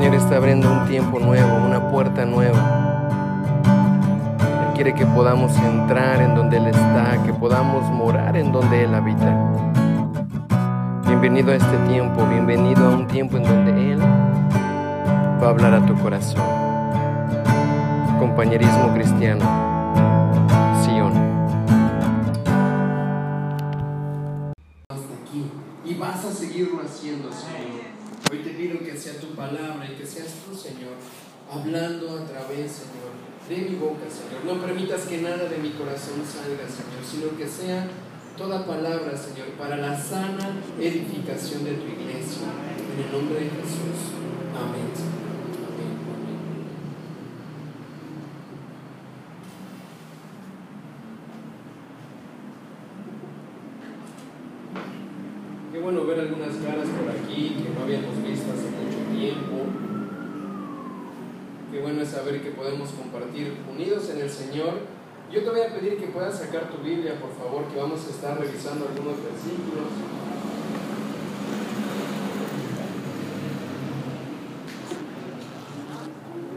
Señor está abriendo un tiempo nuevo, una puerta nueva. Él quiere que podamos entrar en donde Él está, que podamos morar en donde Él habita. Bienvenido a este tiempo, bienvenido a un tiempo en donde Él va a hablar a tu corazón. Compañerismo cristiano, Sion. hasta aquí y vas a seguirlo haciendo, Señor. Pido que sea tu palabra y que seas tú, Señor, hablando a través, Señor, de mi boca, Señor. No permitas que nada de mi corazón salga, Señor, sino que sea toda palabra, Señor, para la sana edificación de tu iglesia. En el nombre de Jesús. Amén. Amén. Qué bueno ver algunas caras por aquí que no habíamos visto hace mucho tiempo. Qué bueno es saber que podemos compartir unidos en el Señor. Yo te voy a pedir que puedas sacar tu Biblia, por favor, que vamos a estar revisando algunos versículos.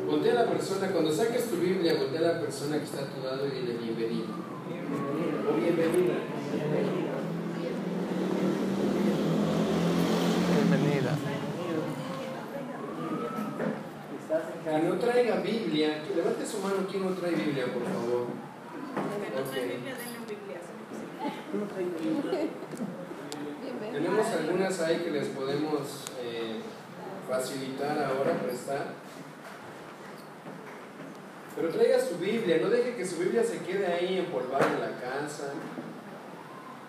Voltea a la persona, cuando saques tu Biblia, voltea a la persona que está a tu lado y dile bienvenido. O bienvenida. Quien no traiga Biblia, que levante su mano, quien no trae Biblia, por favor? Tenemos algunas ahí que les podemos eh, facilitar ahora, prestar. Pero traiga su Biblia, no deje que su Biblia se quede ahí empolvada en la casa.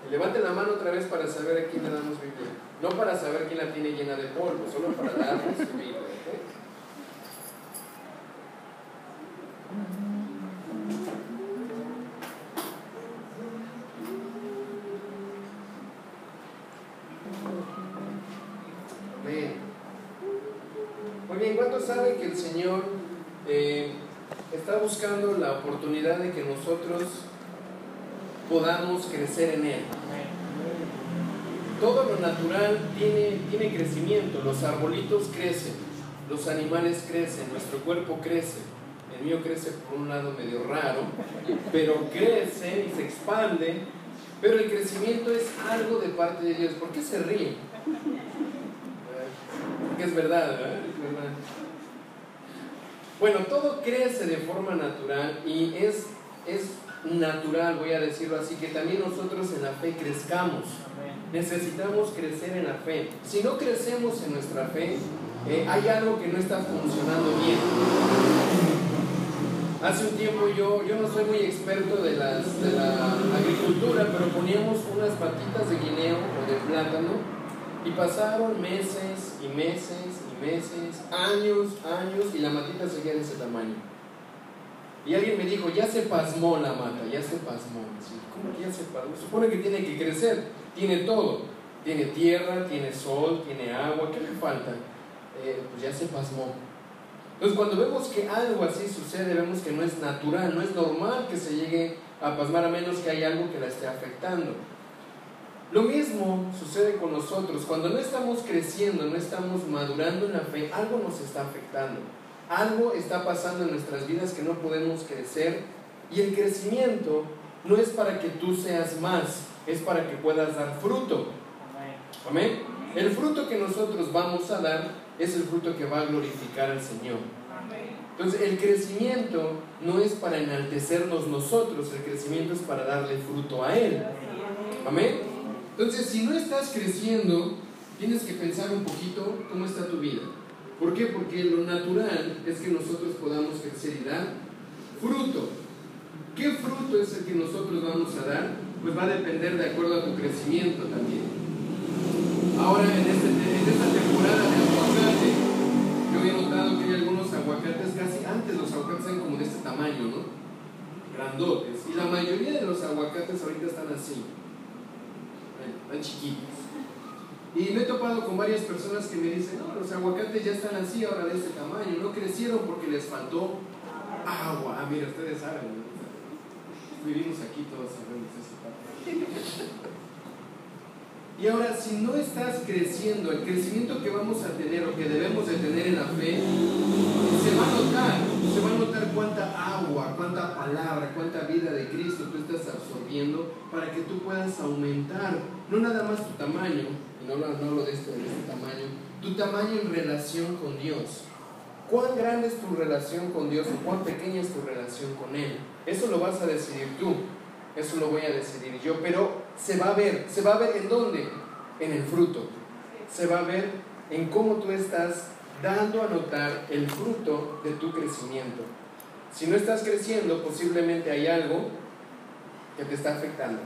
Y levante la mano otra vez para saber a quién le damos Biblia. No para saber quién la tiene llena de polvo, solo para darle su Biblia. ¿ok? Amén. Muy bien, ¿cuántos saben que el Señor eh, está buscando la oportunidad de que nosotros podamos crecer en Él? Todo lo natural tiene, tiene crecimiento, los arbolitos crecen, los animales crecen, nuestro cuerpo crece. El mío crece por un lado medio raro, pero crece y se expande, pero el crecimiento es algo de parte de Dios. ¿Por qué se ríe? Porque es verdad, ¿verdad? Es verdad. Bueno, todo crece de forma natural y es, es natural, voy a decirlo así, que también nosotros en la fe crezcamos. Necesitamos crecer en la fe. Si no crecemos en nuestra fe, eh, hay algo que no está funcionando bien. Hace un tiempo yo, yo no soy muy experto de, la agricultura, pero poníamos unas patitas de guineo o de plátano y pasaron meses y meses y meses, años, años, y la matita seguía de ese tamaño. Y alguien me dijo, ya se pasmó la mata, ya se pasmó. Sí, ¿Cómo que ya se pasmó? Supone que tiene que crecer, tiene todo. Tiene tierra, tiene sol, tiene agua, ¿qué le falta? Eh, pues ya se pasmó. Entonces cuando vemos que algo así sucede, vemos que no es natural, no es normal que se llegue a pasmar a menos que haya algo que la esté afectando. Lo mismo sucede con nosotros. Cuando no estamos creciendo, no estamos madurando en la fe, algo nos está afectando. Algo está pasando en nuestras vidas que no podemos crecer. Y el crecimiento no es para que tú seas más, es para que puedas dar fruto. Amén. El fruto que nosotros vamos a dar es el fruto que va a glorificar al Señor. Entonces el crecimiento no es para enaltecernos nosotros, el crecimiento es para darle fruto a Él. Amén. Entonces si no estás creciendo, tienes que pensar un poquito cómo está tu vida. ¿Por qué? Porque lo natural es que nosotros podamos crecer y dar fruto. ¿Qué fruto es el que nosotros vamos a dar? Pues va a depender de acuerdo a tu crecimiento también. Ahora en, este, en esta temporada de aguacate, yo he notado que hay algunos aguacates casi antes los aguacates eran como de este tamaño, ¿no? Grandotes. Y la mayoría de los aguacates ahorita están así, están chiquitos. Y me he topado con varias personas que me dicen, no, los aguacates ya están así ahora de este tamaño, no crecieron porque les faltó agua. Ah, mira, ustedes saben, ¿no? vivimos aquí todos sabemos parte. Y ahora, si no estás creciendo, el crecimiento que vamos a tener o que debemos de tener en la fe, se va a notar, se va a notar cuánta agua, cuánta palabra, cuánta vida de Cristo tú estás absorbiendo para que tú puedas aumentar, no nada más tu tamaño, y no, no hablo de esto, de este tamaño, tu tamaño en relación con Dios. ¿Cuán grande es tu relación con Dios o cuán pequeña es tu relación con Él? Eso lo vas a decidir tú, eso lo voy a decidir yo, pero se va a ver, se va a ver en dónde, en el fruto, se va a ver en cómo tú estás dando a notar el fruto de tu crecimiento. Si no estás creciendo, posiblemente hay algo que te está afectando.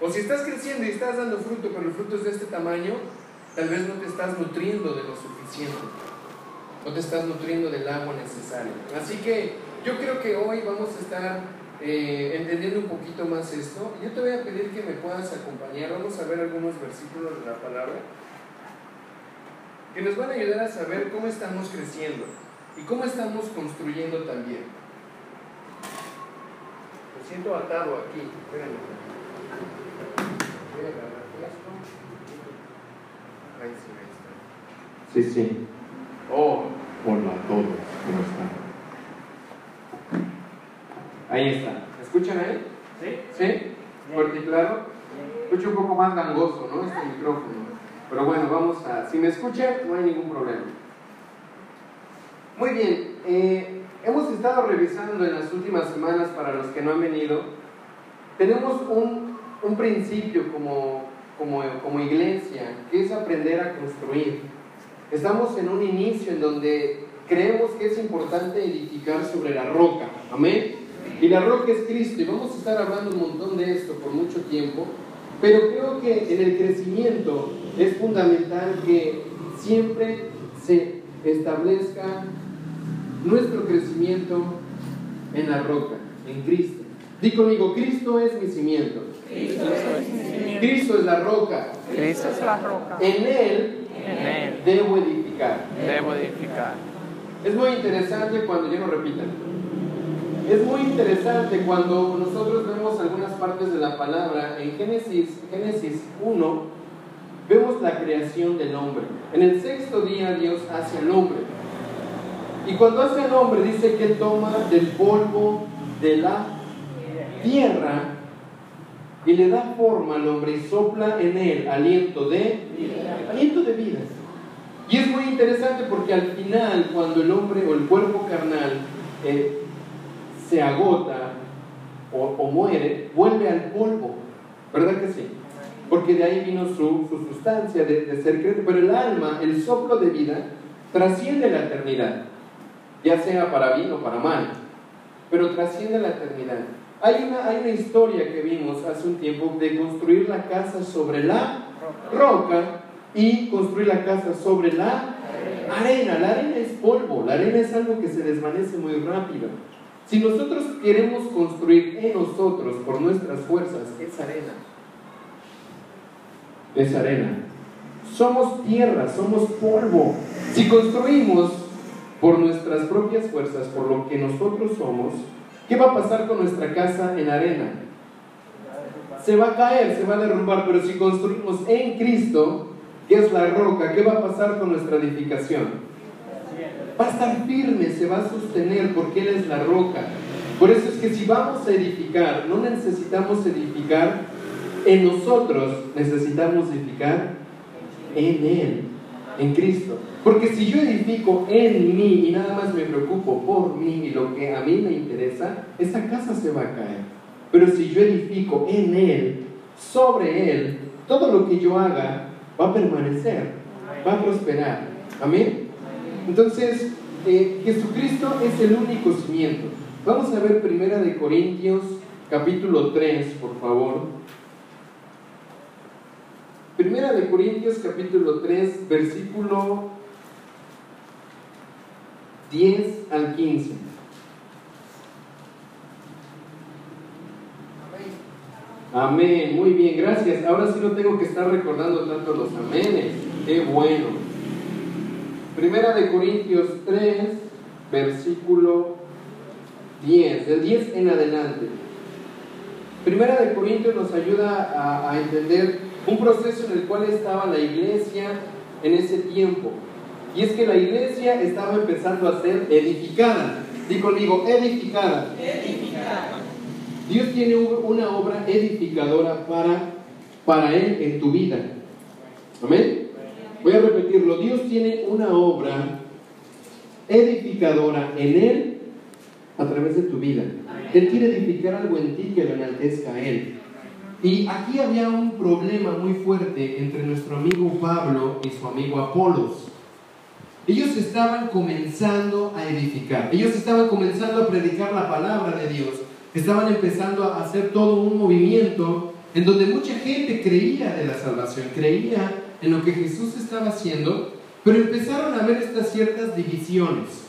O si estás creciendo y estás dando fruto, pero el fruto es de este tamaño, tal vez no te estás nutriendo de lo suficiente. No te estás nutriendo del agua necesaria. Así que yo creo que hoy vamos a estar eh, entendiendo un poquito más esto. Yo te voy a pedir que me puedas acompañar. Vamos a ver algunos versículos de la palabra que nos van a ayudar a saber cómo estamos creciendo y cómo estamos construyendo también. Me siento atado aquí. Espérenme. Voy a agarrar esto. Ahí sí, ahí está. Sí, sí. Oh, Hola a todos. ¿Cómo están? Ahí está. ¿Me escuchan ahí? ¿Sí? ¿Sí? ¿Fuerte y claro? Escucho un poco más gangoso, ¿no? Este micrófono. Pero bueno, vamos a... Si me escuchan, no hay ningún problema. Muy bien. eh, hemos estado revisando en las últimas semanas, para los que no han venido, tenemos un, un principio como, como, como iglesia, que es aprender a construir. Estamos en un inicio en donde creemos que es importante edificar sobre la roca. Amén. Y la roca es Cristo. Y vamos a estar hablando un montón de esto por mucho tiempo. Pero creo que en el crecimiento es fundamental que siempre se establezca nuestro crecimiento en la roca, en Cristo. Di conmigo, Cristo es mi cimiento. Cristo es la roca. Cristo es la roca. En Él En Él debo edificar. debo edificar. Es muy interesante cuando, yo no repitan, es muy interesante cuando nosotros vemos algunas partes de la palabra, en Génesis, Génesis 1, vemos la creación del hombre. En el sexto día Dios hace al hombre. Y cuando hace al hombre dice que toma del polvo de la tierra y le da forma al hombre y sopla en él aliento de aliento de vida. Y es muy interesante porque al final, cuando el hombre o el cuerpo carnal eh, se agota o, muere, vuelve al polvo. ¿Verdad que sí? Porque de ahí vino su, su sustancia de, ser creado. Pero el alma, el soplo de vida, trasciende la eternidad, ya sea para bien o para mal, pero trasciende la eternidad. Hay una, hay una historia que vimos hace un tiempo de construir la casa sobre la roca y construir la casa sobre la arena. La arena es polvo, la arena es algo que se desvanece muy rápido. Si nosotros queremos construir en nosotros por nuestras fuerzas, es arena. Es arena. Somos tierra, somos polvo. Si construimos por nuestras propias fuerzas, por lo que nosotros somos, ¿qué va a pasar con nuestra casa en arena? Se va a caer, se va a derrumbar, pero si construimos en Cristo, que es la roca, ¿qué va a pasar con nuestra edificación? Va a estar firme, se va a sostener porque Él es la roca. Por eso es que si vamos a edificar, no necesitamos edificar en nosotros, necesitamos edificar en Él, en Cristo. Porque si yo edifico en mí y nada más me preocupo por mí y lo que a mí me interesa, esa casa se va a caer. Pero si yo edifico en Él, sobre Él, todo lo que yo haga va a permanecer, va a prosperar. Amén. Entonces, eh, Jesucristo es el único cimiento. Vamos a ver Primera de Corintios, capítulo 3, por favor. Primera de Corintios, capítulo 3, versículo 10 al 15. Amén, muy bien, gracias. Ahora sí no tengo que estar recordando tanto los amenes. Qué bueno. Primera de Corintios 3, versículo 10, del 10 en adelante. Primera de Corintios nos ayuda a, a entender un proceso en el cual estaba la iglesia en ese tiempo. Y es que la iglesia estaba empezando a ser edificada. Di conmigo, edificada. Dios tiene una obra edificadora para, para Él en tu vida. Amén. Voy a repetirlo. Dios tiene una obra edificadora en Él a través de tu vida. Él quiere edificar algo en ti que lo enaltezca a Él. Y aquí había un problema muy fuerte entre nuestro amigo Pablo y su amigo Apolos. Ellos estaban comenzando a edificar, ellos estaban comenzando a predicar la palabra de Dios, estaban empezando a hacer todo un movimiento en donde mucha gente creía de la salvación, creía en lo que Jesús estaba haciendo, pero empezaron a ver estas ciertas divisiones.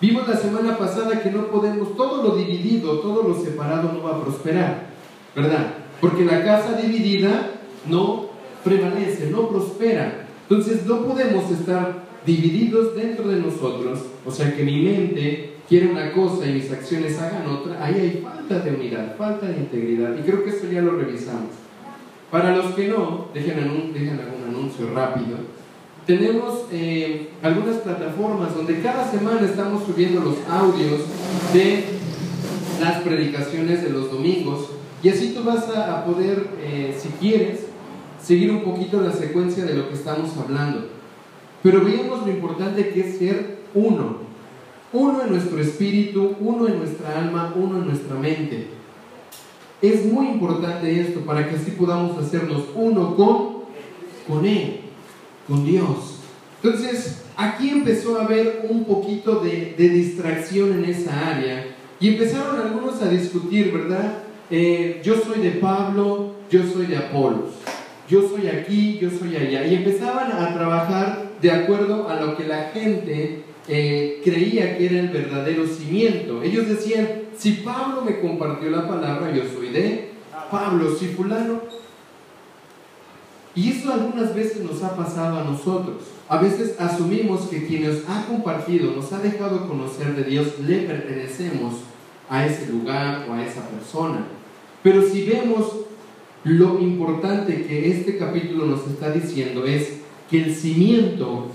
Vimos la semana pasada que no podemos, todo lo dividido, todo lo separado no va a prosperar, ¿verdad? Porque la casa dividida no prevalece, no prospera. Entonces no podemos estar divididos dentro de nosotros, o sea que mi mente quiere una cosa y mis acciones hagan otra, ahí hay falta de unidad, falta de integridad, y creo que eso ya lo revisamos. Para los que no, dejen, algún anuncio rápido. Tenemos eh, algunas plataformas donde cada semana estamos subiendo los audios de las predicaciones de los domingos y así tú vas a, a poder, eh, si quieres, seguir un poquito la secuencia de lo que estamos hablando. Pero veamos lo importante que es ser uno. Uno en nuestro espíritu, uno en nuestra alma, uno en nuestra mente. Es muy importante esto para que así podamos hacernos uno con, con Él, con Dios. Entonces, aquí empezó a haber un poquito de, distracción en esa área y empezaron algunos a discutir, ¿verdad? Eh, yo soy de Pablo, yo soy de Apolos, yo soy aquí, yo soy allá. Y empezaban a trabajar de acuerdo a lo que la gente creía que era el verdadero cimiento. Ellos decían, si Pablo me compartió la palabra, yo soy de Pablo, si fulano. Y eso algunas veces nos ha pasado a nosotros. A veces asumimos que quien nos ha compartido, nos ha dejado conocer de Dios, le pertenecemos a ese lugar o a esa persona. Pero si vemos lo importante que este capítulo nos está diciendo es que el cimiento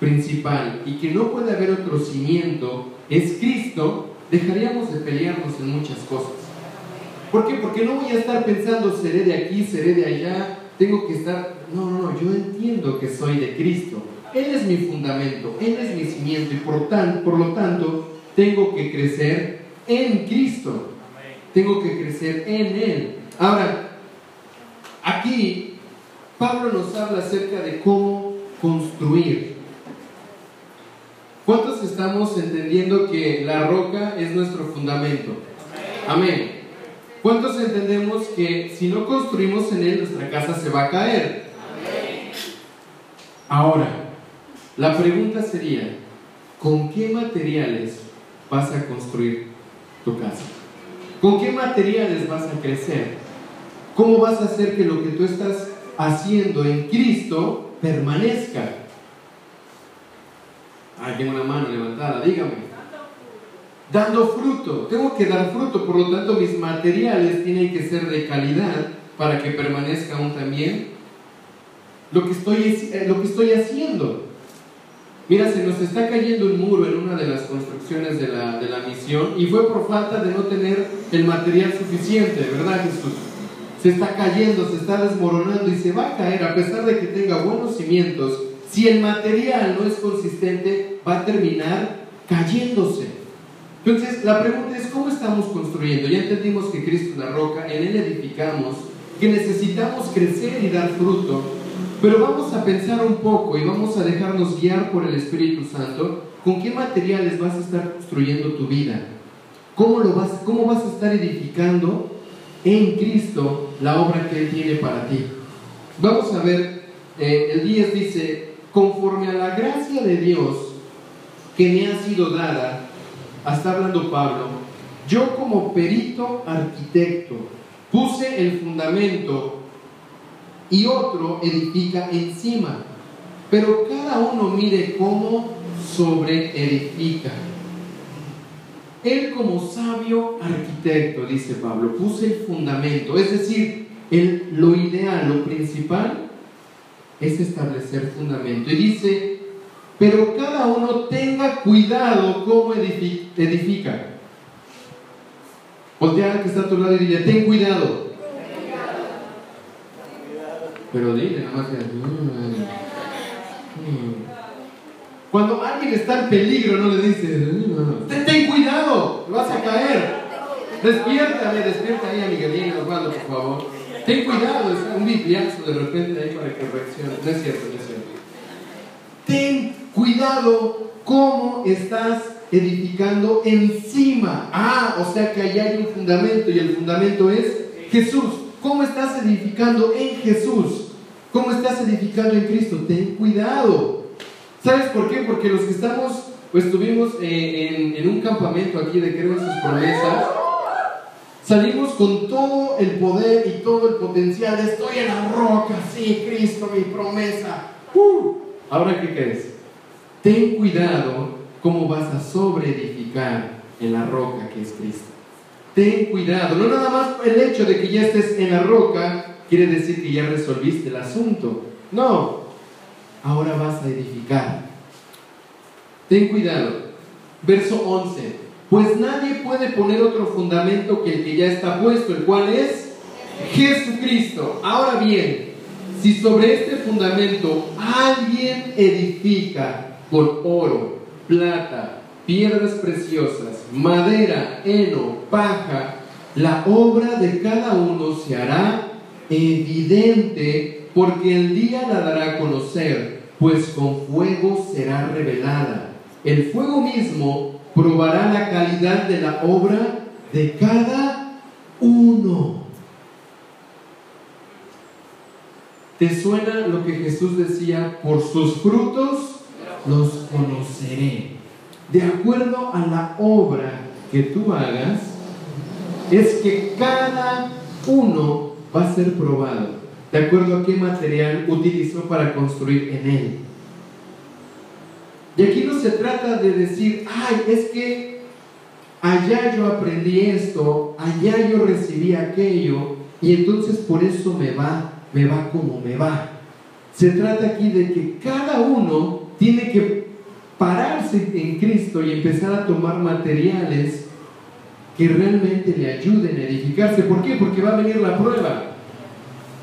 principal y que no puede haber otro cimiento es Cristo, dejaríamos de pelearnos en muchas cosas. ¿Por qué? Porque no voy a estar pensando, seré de aquí, seré de allá, tengo que estar... No, no, no, yo entiendo que soy de Cristo. Él es mi fundamento, Él es mi cimiento y por, tan, por lo tanto tengo que crecer en Cristo. Tengo que crecer en Él. Ahora, aquí Pablo nos habla acerca de cómo construir. ¿Cuántos estamos entendiendo que la roca es nuestro fundamento? Amén. ¿Cuántos entendemos que si no construimos en él, nuestra casa se va a caer? Ahora, la pregunta sería, ¿con qué materiales vas a construir tu casa? ¿Con qué materiales vas a crecer? ¿Cómo vas a hacer que lo que tú estás haciendo en Cristo permanezca? Ah, tengo una mano levantada, dígame. Dando fruto, tengo que dar fruto, por lo tanto mis materiales tienen que ser de calidad para que permanezca aún también lo que estoy, eh, lo que estoy haciendo. Mira, se nos está cayendo un muro en una de las construcciones de la, de la misión y fue por falta de no tener el material suficiente, ¿verdad Jesús? Se está cayendo, se está desmoronando y se va a caer a pesar de que tenga buenos cimientos. Si el material no es consistente, va a terminar cayéndose. Entonces, la pregunta es, ¿cómo estamos construyendo? Ya entendimos que Cristo es la roca, en Él edificamos, que necesitamos crecer y dar fruto, pero vamos a pensar un poco y vamos a dejarnos guiar por el Espíritu Santo, ¿con qué materiales vas a estar construyendo tu vida? ¿Cómo, lo vas, cómo vas a estar edificando en Cristo la obra que Él tiene para ti? Vamos a ver, eh, el 10 dice, conforme a la gracia de Dios que me ha sido dada, está hablando Pablo, yo como perito arquitecto puse el fundamento y otro edifica encima, pero cada uno mire cómo sobre edifica. Él como sabio arquitecto, dice Pablo, puse el fundamento, es decir, el, lo ideal, lo principal es establecer fundamento. Y dice, pero cada uno tenga cuidado cómo edifi- edifica. Voltea al que está a tu lado y dile, ten cuidado. Pero dile, nada más que... Cuando alguien está en peligro, no le dices, "Mm, ten, ten cuidado, vas a caer. Despiértame, despierta ahí a Miguelín, Osvaldo, por favor. Ten cuidado, es un bibliazo de repente ahí para que reaccione. No es cierto, no es cierto. Ten cuidado cómo estás edificando encima. Ah, o sea que allá hay un fundamento y el fundamento es Jesús. ¿Cómo estás edificando en Jesús? ¿Cómo estás edificando en Cristo? Ten cuidado. ¿Sabes por qué? Porque los que estamos, pues estuvimos eh, en, en un campamento aquí de Creo en sus promesas, salimos con todo el poder y todo el potencial. Estoy en la roca, sí, Cristo, mi promesa. ¡Uh! Ahora, ¿qué crees? Ten cuidado cómo vas a sobreedificar en la roca que es Cristo. Ten cuidado, no nada más el hecho de que ya estés en la roca quiere decir que ya resolviste el asunto. No, ahora vas a edificar. Ten cuidado. Verso 11. Pues nadie puede poner otro fundamento que el que ya está puesto, el cual es Jesucristo. Ahora bien, si sobre este fundamento alguien edifica con oro, plata, piedras preciosas, madera, heno, paja, la obra de cada uno se hará evidente porque el día la dará a conocer, pues con fuego será revelada. El fuego mismo probará la calidad de la obra de cada uno. ¿Te suena lo que Jesús decía? Por sus frutos los conoceré. De acuerdo a la obra que tú hagas, es que cada uno va a ser probado. De acuerdo a qué material utilizó para construir en él. Y aquí no se trata de decir, ay, es que allá yo aprendí esto, allá yo recibí aquello, y entonces por eso me va, me va como me va. Se trata aquí de que cada uno tiene que pararse en Cristo y empezar a tomar materiales que realmente le ayuden a edificarse. ¿Por qué? Porque va a venir la prueba.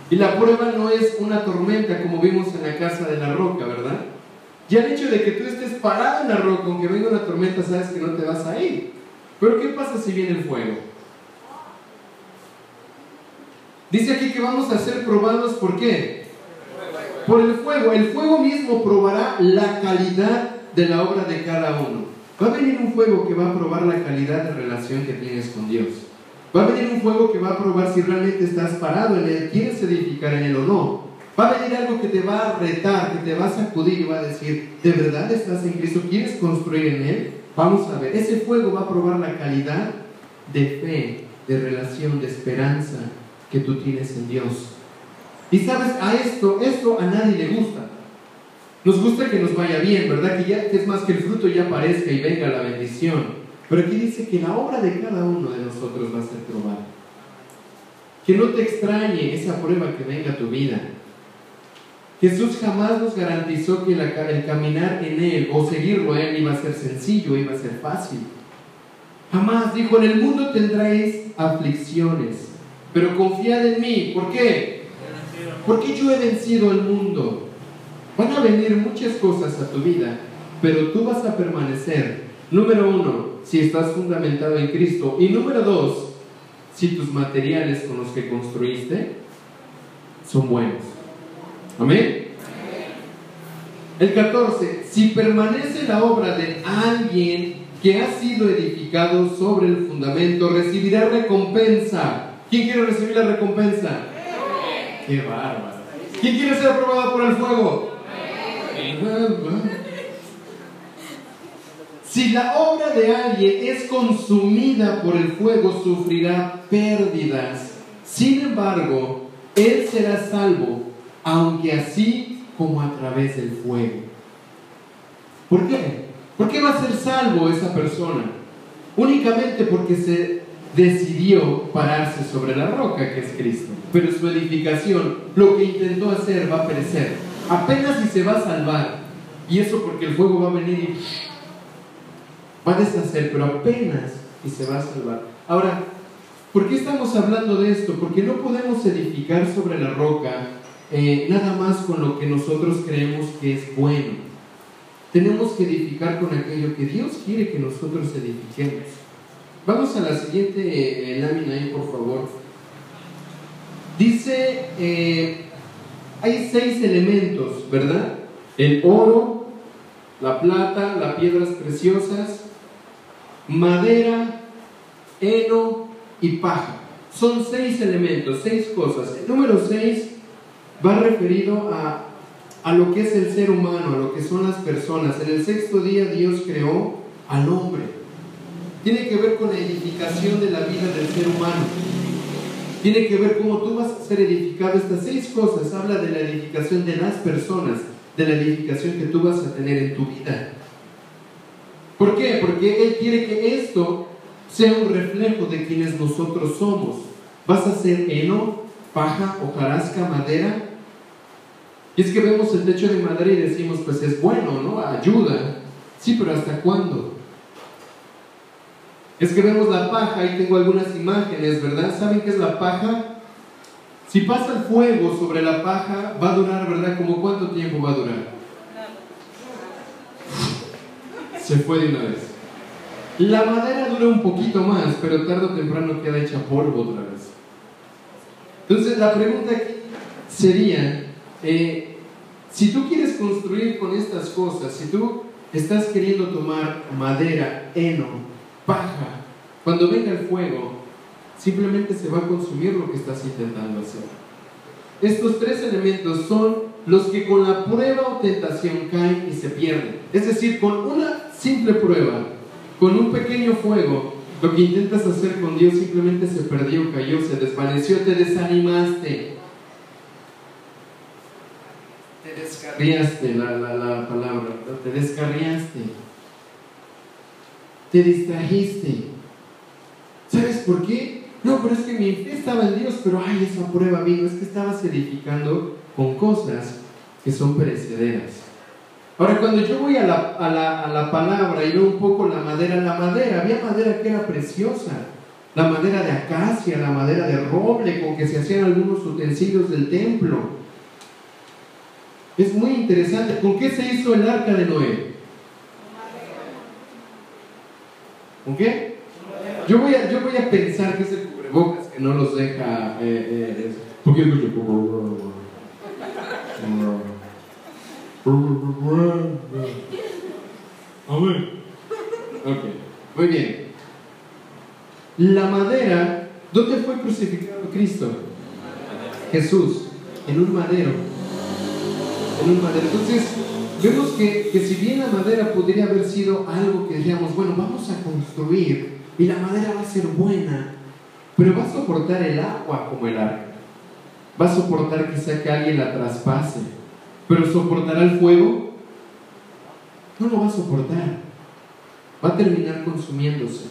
Y la prueba no es una tormenta como vimos en la casa de la roca, ¿verdad? Ya el hecho de que tú estés parado en la roca, aunque venga una tormenta, sabes que no te vas a ir. Pero ¿qué pasa si viene el fuego? Dice aquí que vamos a ser probados por qué? Por el fuego. El fuego mismo probará la calidad de la obra de cada uno. Va a venir un fuego que va a probar la calidad de relación que tienes con Dios. Va a venir un fuego que va a probar si realmente estás parado en él, quieres edificar en él o no. Va a venir algo que te va a retar, que te va a sacudir y va a decir, ¿de verdad estás en Cristo? ¿Quieres construir en él? Vamos a ver, ese fuego va a probar la calidad de fe, de relación, de esperanza que tú tienes en Dios. Y sabes, a esto, esto a nadie le gusta. Nos gusta que nos vaya bien, ¿verdad? Que, ya, es más que el fruto ya aparezca y venga la bendición. Pero aquí dice que la obra de cada uno de nosotros va a ser probada. Que no te extrañe esa prueba que venga a tu vida. Jesús jamás nos garantizó que el caminar en Él o seguirlo a Él iba a ser sencillo, iba a ser fácil. Jamás dijo, en el mundo tendréis aflicciones, pero confiad en mí. ¿Por qué? Porque yo he vencido el mundo. Van a venir muchas cosas a tu vida, pero tú vas a permanecer. Número uno, si estás fundamentado en Cristo. Y número dos, si tus materiales con los que construiste son buenos. Amén. El 14, si permanece la obra de alguien que ha sido edificado sobre el fundamento, recibirá recompensa. ¿Quién quiere recibir la recompensa? ¡Qué bárbaro! ¿Quién quiere ser aprobado por el fuego? Si la obra de alguien es consumida por el fuego, sufrirá pérdidas. Sin embargo, él será salvo, aunque así como a través del fuego. ¿Por qué? ¿Por qué va a ser salvo esa persona? Únicamente porque se decidió pararse sobre la roca que es Cristo. Pero su edificación, lo que intentó hacer, va a perecer. Apenas si se va a salvar. Y eso porque el fuego va a venir y va a deshacer, pero apenas y se va a salvar. Ahora, ¿por qué estamos hablando de esto? Porque no podemos edificar sobre la roca eh, nada más con lo que nosotros creemos que es bueno. Tenemos que edificar con aquello que Dios quiere que nosotros edifiquemos. Vamos a la siguiente eh, lámina por favor. Dice, eh, hay seis elementos, ¿verdad? El oro, la plata, las piedras preciosas, madera, heno y paja. Son seis elementos, seis cosas. El número seis va referido a, a lo que es el ser humano, a lo que son las personas. En el sexto día Dios creó al hombre. Tiene que ver con la edificación de la vida del ser humano. Tiene que ver cómo tú vas a ser edificado. Estas seis cosas habla de la edificación de las personas, de la edificación que tú vas a tener en tu vida. ¿Por qué? Porque Él quiere que esto sea un reflejo de quienes nosotros somos. Vas a ser heno, paja, hojarasca, madera. Y es que vemos el techo de madera y decimos, pues es bueno, ¿no? Ayuda. Sí, pero ¿hasta cuándo? Es que vemos la paja, y tengo algunas imágenes, ¿verdad? ¿Saben qué es la paja? Si pasa el fuego sobre la paja, va a durar, ¿verdad? ¿Como cuánto tiempo va a durar? Se fue de una vez. La madera dura un poquito más, pero tarde o temprano queda hecha polvo otra vez. Entonces la pregunta sería, eh, si tú quieres construir con estas cosas, si tú estás queriendo tomar madera, heno, paja, cuando venga el fuego, simplemente se va a consumir lo que estás intentando hacer. Estos tres elementos son los que con la prueba o tentación caen y se pierden. Es decir, con una simple prueba, con un pequeño fuego, lo que intentas hacer con Dios simplemente se perdió, cayó, se desvaneció, te desanimaste. Te descarriaste, la, la, la palabra, te descarriaste. Te distrajiste. ¿Sabes por qué? No, pero es que mi fe estaba en Dios, pero ay, esa prueba vino, es que estabas edificando con cosas que son perecederas. Ahora, cuando yo voy a la, a, la, a la, palabra y veo un poco la madera, la madera, había madera que era preciosa. La madera de acacia, la madera de roble con que se hacían algunos utensilios del templo. Es muy interesante. ¿Con qué se hizo el arca de Noé? ¿Con qué? Yo voy a, yo voy a pensar que es el cubrebocas que no los deja. Eh, eh, porque. Amén. Ok, muy bien. La madera, ¿dónde fue crucificado Cristo? Jesús, en un madero. En un madero. Entonces, vemos que, que si bien la madera podría haber sido algo que diríamos, bueno, vamos a construir y la madera va a ser buena, pero va a soportar el agua como el arca. Va a soportar quizá que alguien la traspase, pero soportará el fuego. No lo va a soportar. Va a terminar consumiéndose.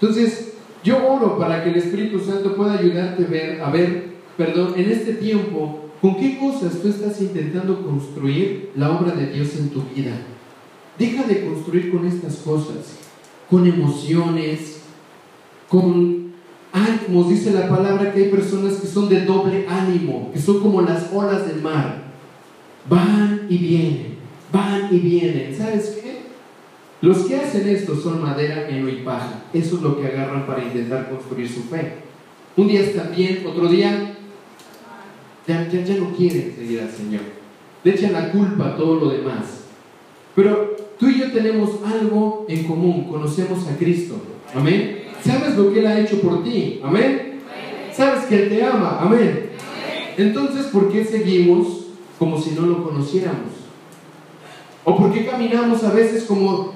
Entonces, yo oro para que el Espíritu Santo pueda ayudarte a ver, a ver, perdón, en este tiempo, con qué cosas tú estás intentando construir la obra de Dios en tu vida. Deja de construir con estas cosas, con emociones, con ánimos. Dice la palabra que hay personas que son de doble ánimo, que son como las olas del mar. Van y vienen, van y vienen. ¿Sabes qué? Los que hacen esto son madera, heno y paja. Eso es lo que agarran para intentar construir su fe. Un día están bien, otro día ya, ya, ya no quieren seguir al Señor. Le echan la culpa a todo lo demás. Pero tú y yo tenemos algo en común, conocemos a Cristo. Amén. ¿Sabes lo que Él ha hecho por ti? Amén. ¿Sabes que Él te ama? Amén. Entonces, ¿por qué seguimos como si no lo conociéramos? ¿O por qué caminamos a veces como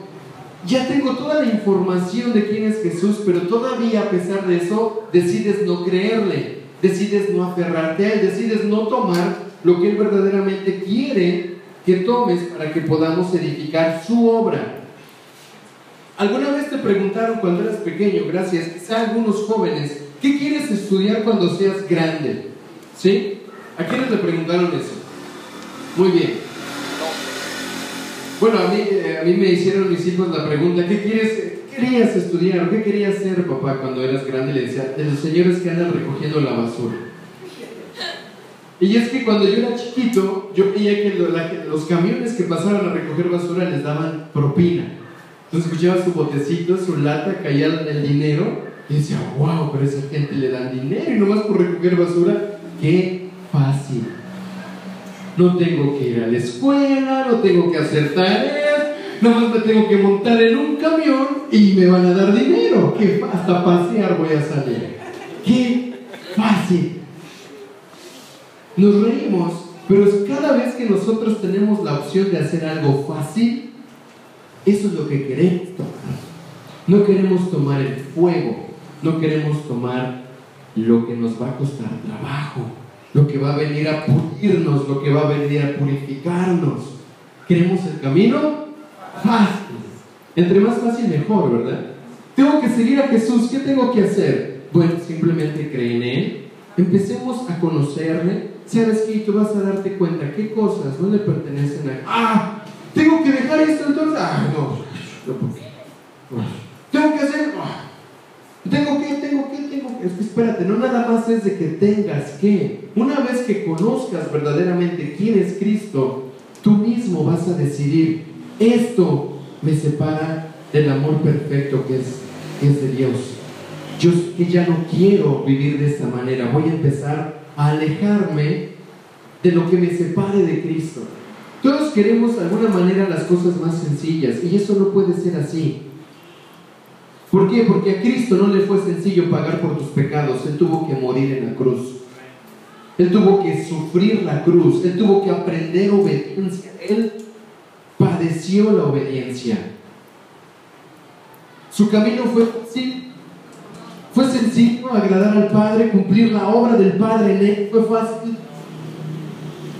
ya tengo toda la información de quién es Jesús, pero todavía a pesar de eso decides no creerle, decides no aferrarte a Él, decides no tomar lo que Él verdaderamente quiere que tomes para que podamos edificar su obra? ¿Alguna vez te preguntaron cuando eras pequeño, gracias, quizá algunos jóvenes, ¿qué quieres estudiar cuando seas grande? ¿Sí? ¿A quiénes le preguntaron eso? Muy bien. Bueno, a mí, eh, a mí me hicieron mis hijos la pregunta, ¿qué quieres, qué querías estudiar? ¿Qué querías ser, papá, cuando eras grande? Le decía, de los señores que andan recogiendo la basura. Y es que cuando yo era chiquito, yo veía que los camiones que pasaban a recoger basura les daban propina. Entonces escuchaba su botecito, su lata, caía el dinero y decía, wow, pero esa gente le dan dinero y nomás por recoger basura, qué fácil. No tengo que ir a la escuela, no tengo que hacer tareas, nomás me tengo que montar en un camión y me van a dar dinero. Que hasta pasear voy a salir. Qué fácil. Nos reímos, pero cada vez que nosotros tenemos la opción de hacer algo fácil, eso es lo que queremos tomar. No queremos tomar el fuego, no queremos tomar lo que nos va a costar trabajo, lo que va a venir a pulirnos, lo que va a venir a purificarnos. Queremos el camino fácil. Entre más fácil, mejor, ¿verdad? Tengo que seguir a Jesús, ¿qué tengo que hacer? Bueno, simplemente cree en Él, empecemos a conocerle. ¿Sabes qué? Tú vas a darte cuenta qué cosas no le pertenecen a ¡Ah! ¿Tengo que dejar esto entonces? ¡Ah, no! no, ¿por qué? Ah, ¿Tengo que hacer? ¡Ah! ¿Tengo que? ¿Tengo que? ¿Tengo que? Es que espérate, no nada más es de que tengas que. Una vez que conozcas verdaderamente quién es Cristo, tú mismo vas a decidir, esto me separa del amor perfecto que es, que es de Dios. Yo que ya no quiero vivir de esta manera, voy a empezar a alejarme de lo que me separe de Cristo. Todos queremos de alguna manera las cosas más sencillas y eso no puede ser así. ¿Por qué? Porque a Cristo no le fue sencillo pagar por tus pecados, Él tuvo que morir en la cruz. Él tuvo que sufrir la cruz, Él tuvo que aprender obediencia, Él padeció la obediencia. Su camino fue fácil, fue sencillo agradar al Padre, cumplir la obra del Padre en Él, fue fácil.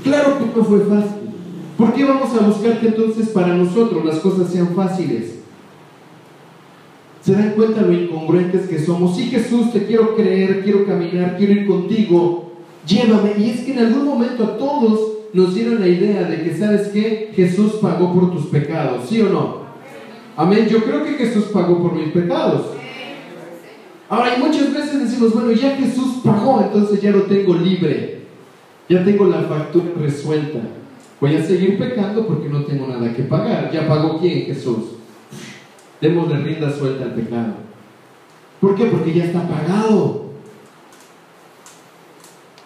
Claro que no fue fácil. ¿Por qué vamos a buscar que entonces para nosotros las cosas sean fáciles? ¿Se dan cuenta lo incongruentes que somos? Sí, Jesús, te quiero creer, quiero caminar, quiero ir contigo, llévame. Y es que en algún momento a todos nos dieron la idea de que, ¿sabes qué? Jesús pagó por tus pecados, ¿sí o no? Amén. Yo creo que Jesús pagó por mis pecados. Ahora, y muchas veces decimos, bueno, ya Jesús pagó, entonces ya lo tengo libre. Ya tengo la factura resuelta. Voy a seguir pecando porque no tengo nada que pagar. ¿Ya pagó quién? Jesús. Démosle rienda suelta al pecado. ¿Por qué? Porque ya está pagado.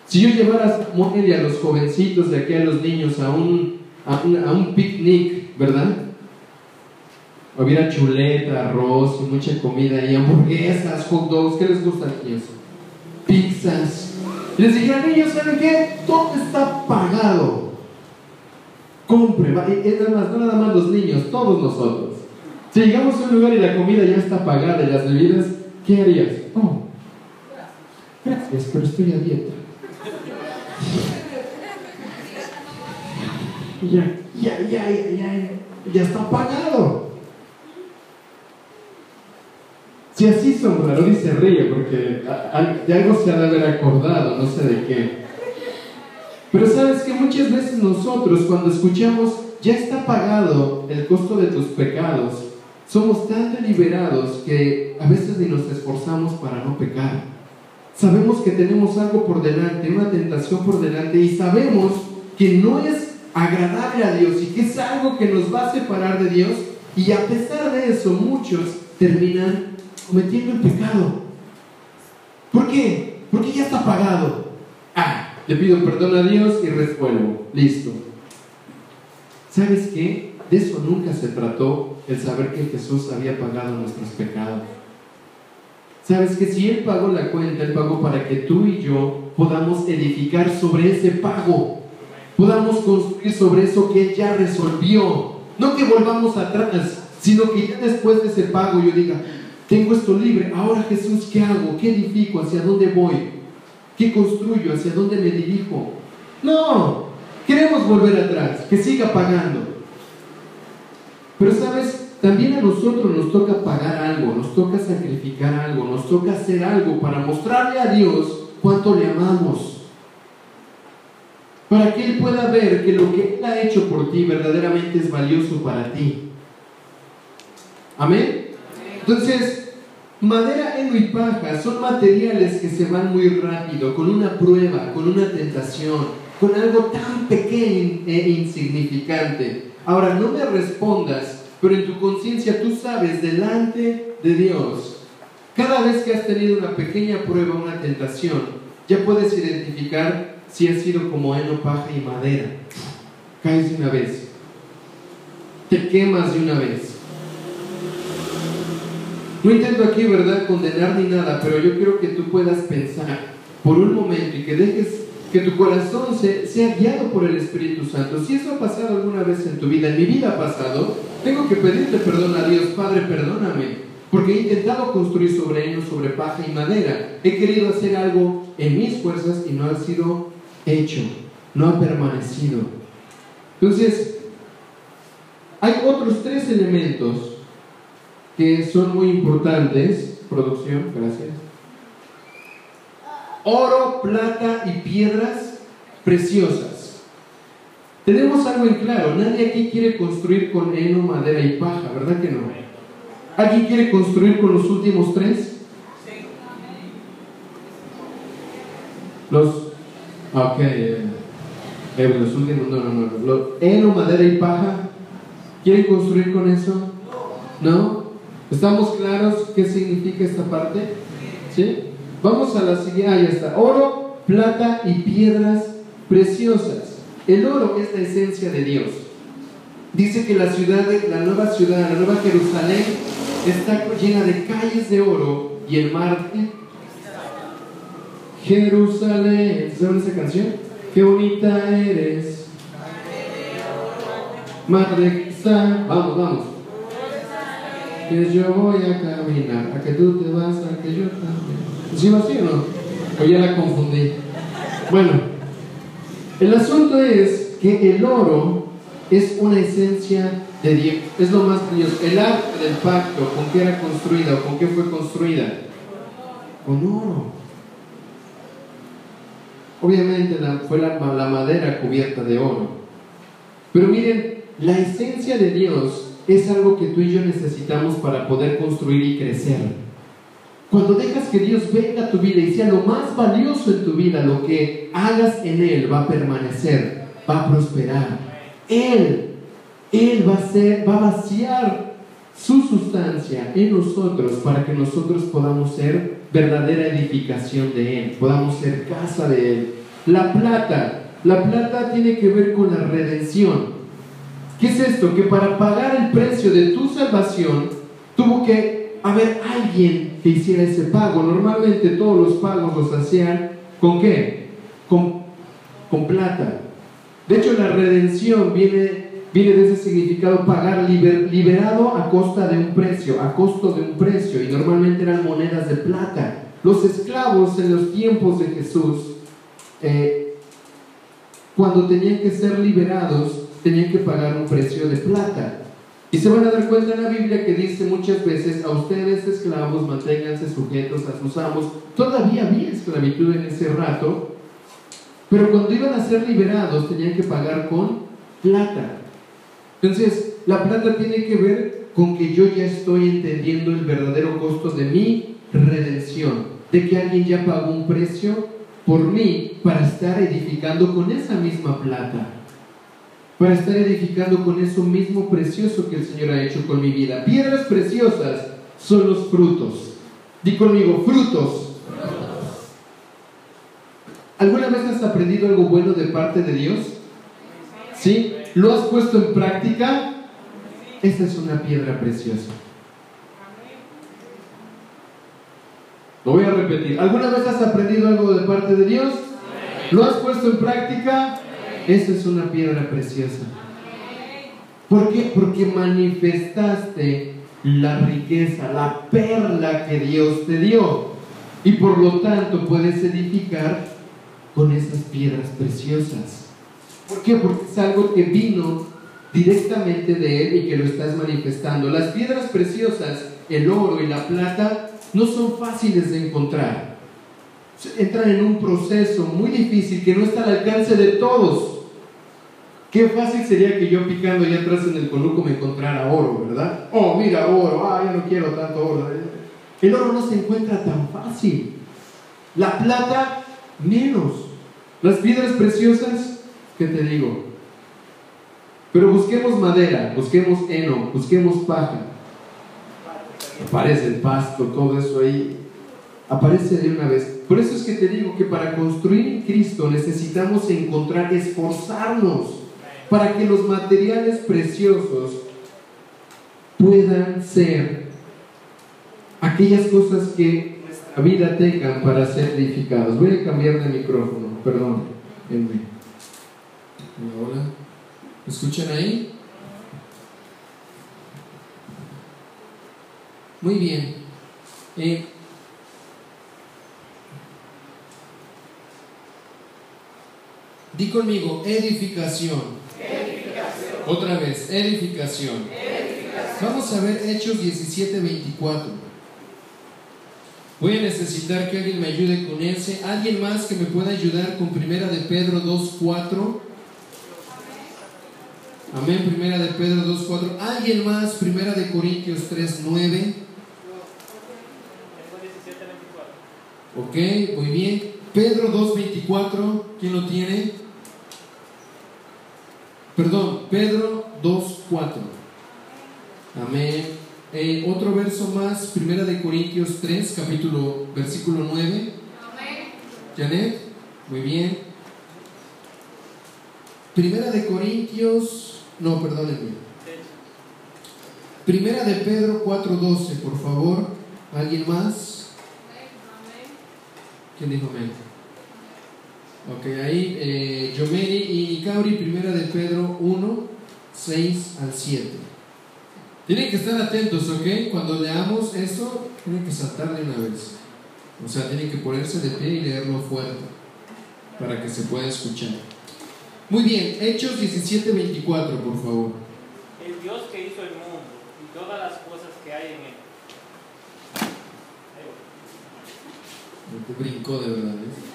Si yo llevara a los jovencitos de aquí, a los niños, a un, a un, picnic, ¿verdad? Hubiera chuleta, arroz mucha comida y hamburguesas, hot dogs, ¿qué les gusta eso? Pizzas. Y les dijera, niños, ¿saben qué? Todo está pagado. Compre, es más, no nada más los niños, todos nosotros. Si llegamos a un lugar y la comida ya está pagada y las bebidas, ¿qué harías? Oh, gracias, pero estoy a dieta. Ya, ya, ya, ya, ya, está pagado. Si así son, Raroli se ríe porque de algo se ha de haber acordado, no sé de qué. Pero sabes que muchas veces nosotros cuando escuchamos ya está pagado el costo de tus pecados, somos tan deliberados que a veces ni nos esforzamos para no pecar. Sabemos que tenemos algo por delante, una tentación por delante y sabemos que no es agradable a Dios y que es algo que nos va a separar de Dios y a pesar de eso muchos terminan cometiendo el pecado. ¿Por qué? Porque ya está pagado. Ah, le pido perdón a Dios y resuelvo. Listo. ¿Sabes qué? De eso nunca se trató el saber que Jesús había pagado nuestros pecados. Sabes que si Él pagó la cuenta, Él pagó para que tú y yo podamos edificar sobre ese pago, podamos construir sobre eso que Él ya resolvió. No que volvamos atrás, sino que ya después de ese pago yo diga, tengo esto libre, ahora Jesús, ¿qué hago? ¿Qué edifico? ¿Hacia dónde voy? ¿Qué construyo? ¿Hacia dónde me dirijo? No, queremos volver atrás, que siga pagando. Pero sabes, también a nosotros nos toca pagar algo, nos toca sacrificar algo, nos toca hacer algo para mostrarle a Dios cuánto le amamos. para que Él pueda ver que lo que Él ha hecho por ti verdaderamente es valioso para ti. Amén. Entonces, madera, heno y paja son materiales que se van muy rápido, con una prueba, con una tentación, con algo tan pequeño e insignificante. Ahora, no me respondas, pero en tu conciencia tú sabes delante de Dios, cada vez que has tenido una pequeña prueba, una tentación, ya puedes identificar si ha sido como heno, paja y madera. Caes de una vez. Te quemas de una vez. No intento aquí, ¿verdad?, condenar ni nada, pero yo quiero que tú puedas pensar por un momento y que dejes que tu corazón sea guiado por el Espíritu Santo. Si eso ha pasado alguna vez en tu vida, en mi vida ha pasado, tengo que pedirle perdón a Dios, Padre, perdóname, porque he intentado construir sobre heno, sobre paja y madera. He querido hacer algo en mis fuerzas y no ha sido hecho, no ha permanecido. Entonces, hay otros tres elementos que son muy importantes. Producción, gracias. Oro, plata y piedras preciosas. Tenemos algo en claro, nadie aquí quiere construir con heno, madera y paja, ¿verdad que no? ¿Alguien quiere construir con los últimos tres? Los... Ok, eh, eh, los últimos, no, no, no. Los, heno, madera y paja. ¿Quieren construir con eso? ¿No? ¿Estamos claros qué significa esta parte? ¿Sí? Vamos a la siguiente. Ah, ya está. Oro, plata y piedras preciosas. El oro es la esencia de Dios. Dice que la ciudad, de, la nueva ciudad, la nueva Jerusalén, está llena de calles de oro y el mar. Jerusalén. ¿Saben esa canción? Qué bonita eres. Madre, vamos, vamos que yo voy a caminar, a que tú te vas, a que yo también. ¿Sí va así o no? O ya la confundí. Bueno, el asunto es que el oro es una esencia de Dios, es lo más Dios. El arte del pacto, ¿con qué era construida o con qué fue construida? Con oro. Obviamente fue la madera cubierta de oro. Pero miren, la esencia de Dios es algo que tú y yo necesitamos para poder construir y crecer. Cuando dejas que Dios venga a tu vida y sea lo más valioso en tu vida, lo que hagas en Él va a permanecer, va a prosperar. Él, Él va a, ser, va a vaciar su sustancia en nosotros para que nosotros podamos ser verdadera edificación de Él, podamos ser casa de Él. La plata, la plata tiene que ver con la redención. ¿Qué es esto? Que para pagar el precio de tu salvación tuvo que haber alguien que hiciera ese pago. Normalmente todos los pagos los hacían con qué? Con, con plata. De hecho, la redención viene, viene de ese significado pagar liberado a costa de un precio, a costo de un precio, y normalmente eran monedas de plata. Los esclavos en los tiempos de Jesús, eh, cuando tenían que ser liberados, tenían que pagar un precio de plata. Y se van a dar cuenta en la Biblia que dice muchas veces, a ustedes esclavos manténganse sujetos a sus amos. Todavía había esclavitud en ese rato, pero cuando iban a ser liberados tenían que pagar con plata. Entonces, la plata tiene que ver con que yo ya estoy entendiendo el verdadero costo de mi redención, de que alguien ya pagó un precio por mí para estar edificando con esa misma plata para estar edificando con eso mismo precioso que el Señor ha hecho con mi vida. Piedras preciosas son los frutos. Di conmigo, frutos. ¿Alguna vez has aprendido algo bueno de parte de Dios? ¿Sí? ¿Lo has puesto en práctica? Esta es una piedra preciosa. Lo voy a repetir. ¿Alguna vez has aprendido algo de parte de Dios? ¿Lo has puesto en práctica? Esa es una piedra preciosa. ¿Por qué? Porque manifestaste la riqueza, la perla que Dios te dio. Y por lo tanto puedes edificar con esas piedras preciosas. ¿Por qué? Porque es algo que vino directamente de Él y que lo estás manifestando. Las piedras preciosas, el oro y la plata, no son fáciles de encontrar. entran en un proceso muy difícil que no está al alcance de todos. Qué fácil sería que yo picando allá atrás en el conuco me encontrara oro, ¿verdad? Oh, mira, oro, ah, yo no quiero tanto oro. El oro no se encuentra tan fácil. La plata, menos. Las piedras preciosas, ¿qué te digo? Pero busquemos madera, busquemos heno, busquemos paja. Aparece el pasto, todo eso ahí. Aparece de una vez. Por eso es que te digo que para construir en Cristo necesitamos encontrar, esforzarnos para que los materiales preciosos puedan ser aquellas cosas que nuestra vida tengan para ser edificados. Voy a cambiar de micrófono, perdón. Hola. ¿Me escuchan ahí? Muy bien. Eh, di conmigo, edificación. Otra vez, edificación. Vamos a ver Hechos 17, 24. Voy a necesitar que alguien me ayude con ese. ¿Alguien más que me pueda ayudar con Primera de Pedro 2, 4? Amén, Primera de Pedro 2, 4. ¿Alguien más? Primera de Corintios 3, 9. Ok, muy bien. Pedro 2, 24. ¿Quién lo tiene? Perdón, Pedro 2, 4. Amén. Eh, otro verso más, Primera de Corintios 3, capítulo, versículo 9. Amén. Janet, muy bien. Primera de Corintios, no, perdónenme. Primera de Pedro 4:12, por favor. ¿Alguien más? Amén. ¿Quién dijo amén? Ok, ahí eh, Yomeri y Nicauri, primera de Pedro 1, 6 al 7. Tienen que estar atentos, ¿ok? Cuando leamos esto, tienen que saltar de una vez. O sea, tienen que ponerse de pie y leerlo fuerte para que se pueda escuchar. Muy bien, Hechos 17, 24, por favor. El Dios que hizo el mundo y todas las cosas que hay en él. Ahí Me brincó de verdad. ¿eh?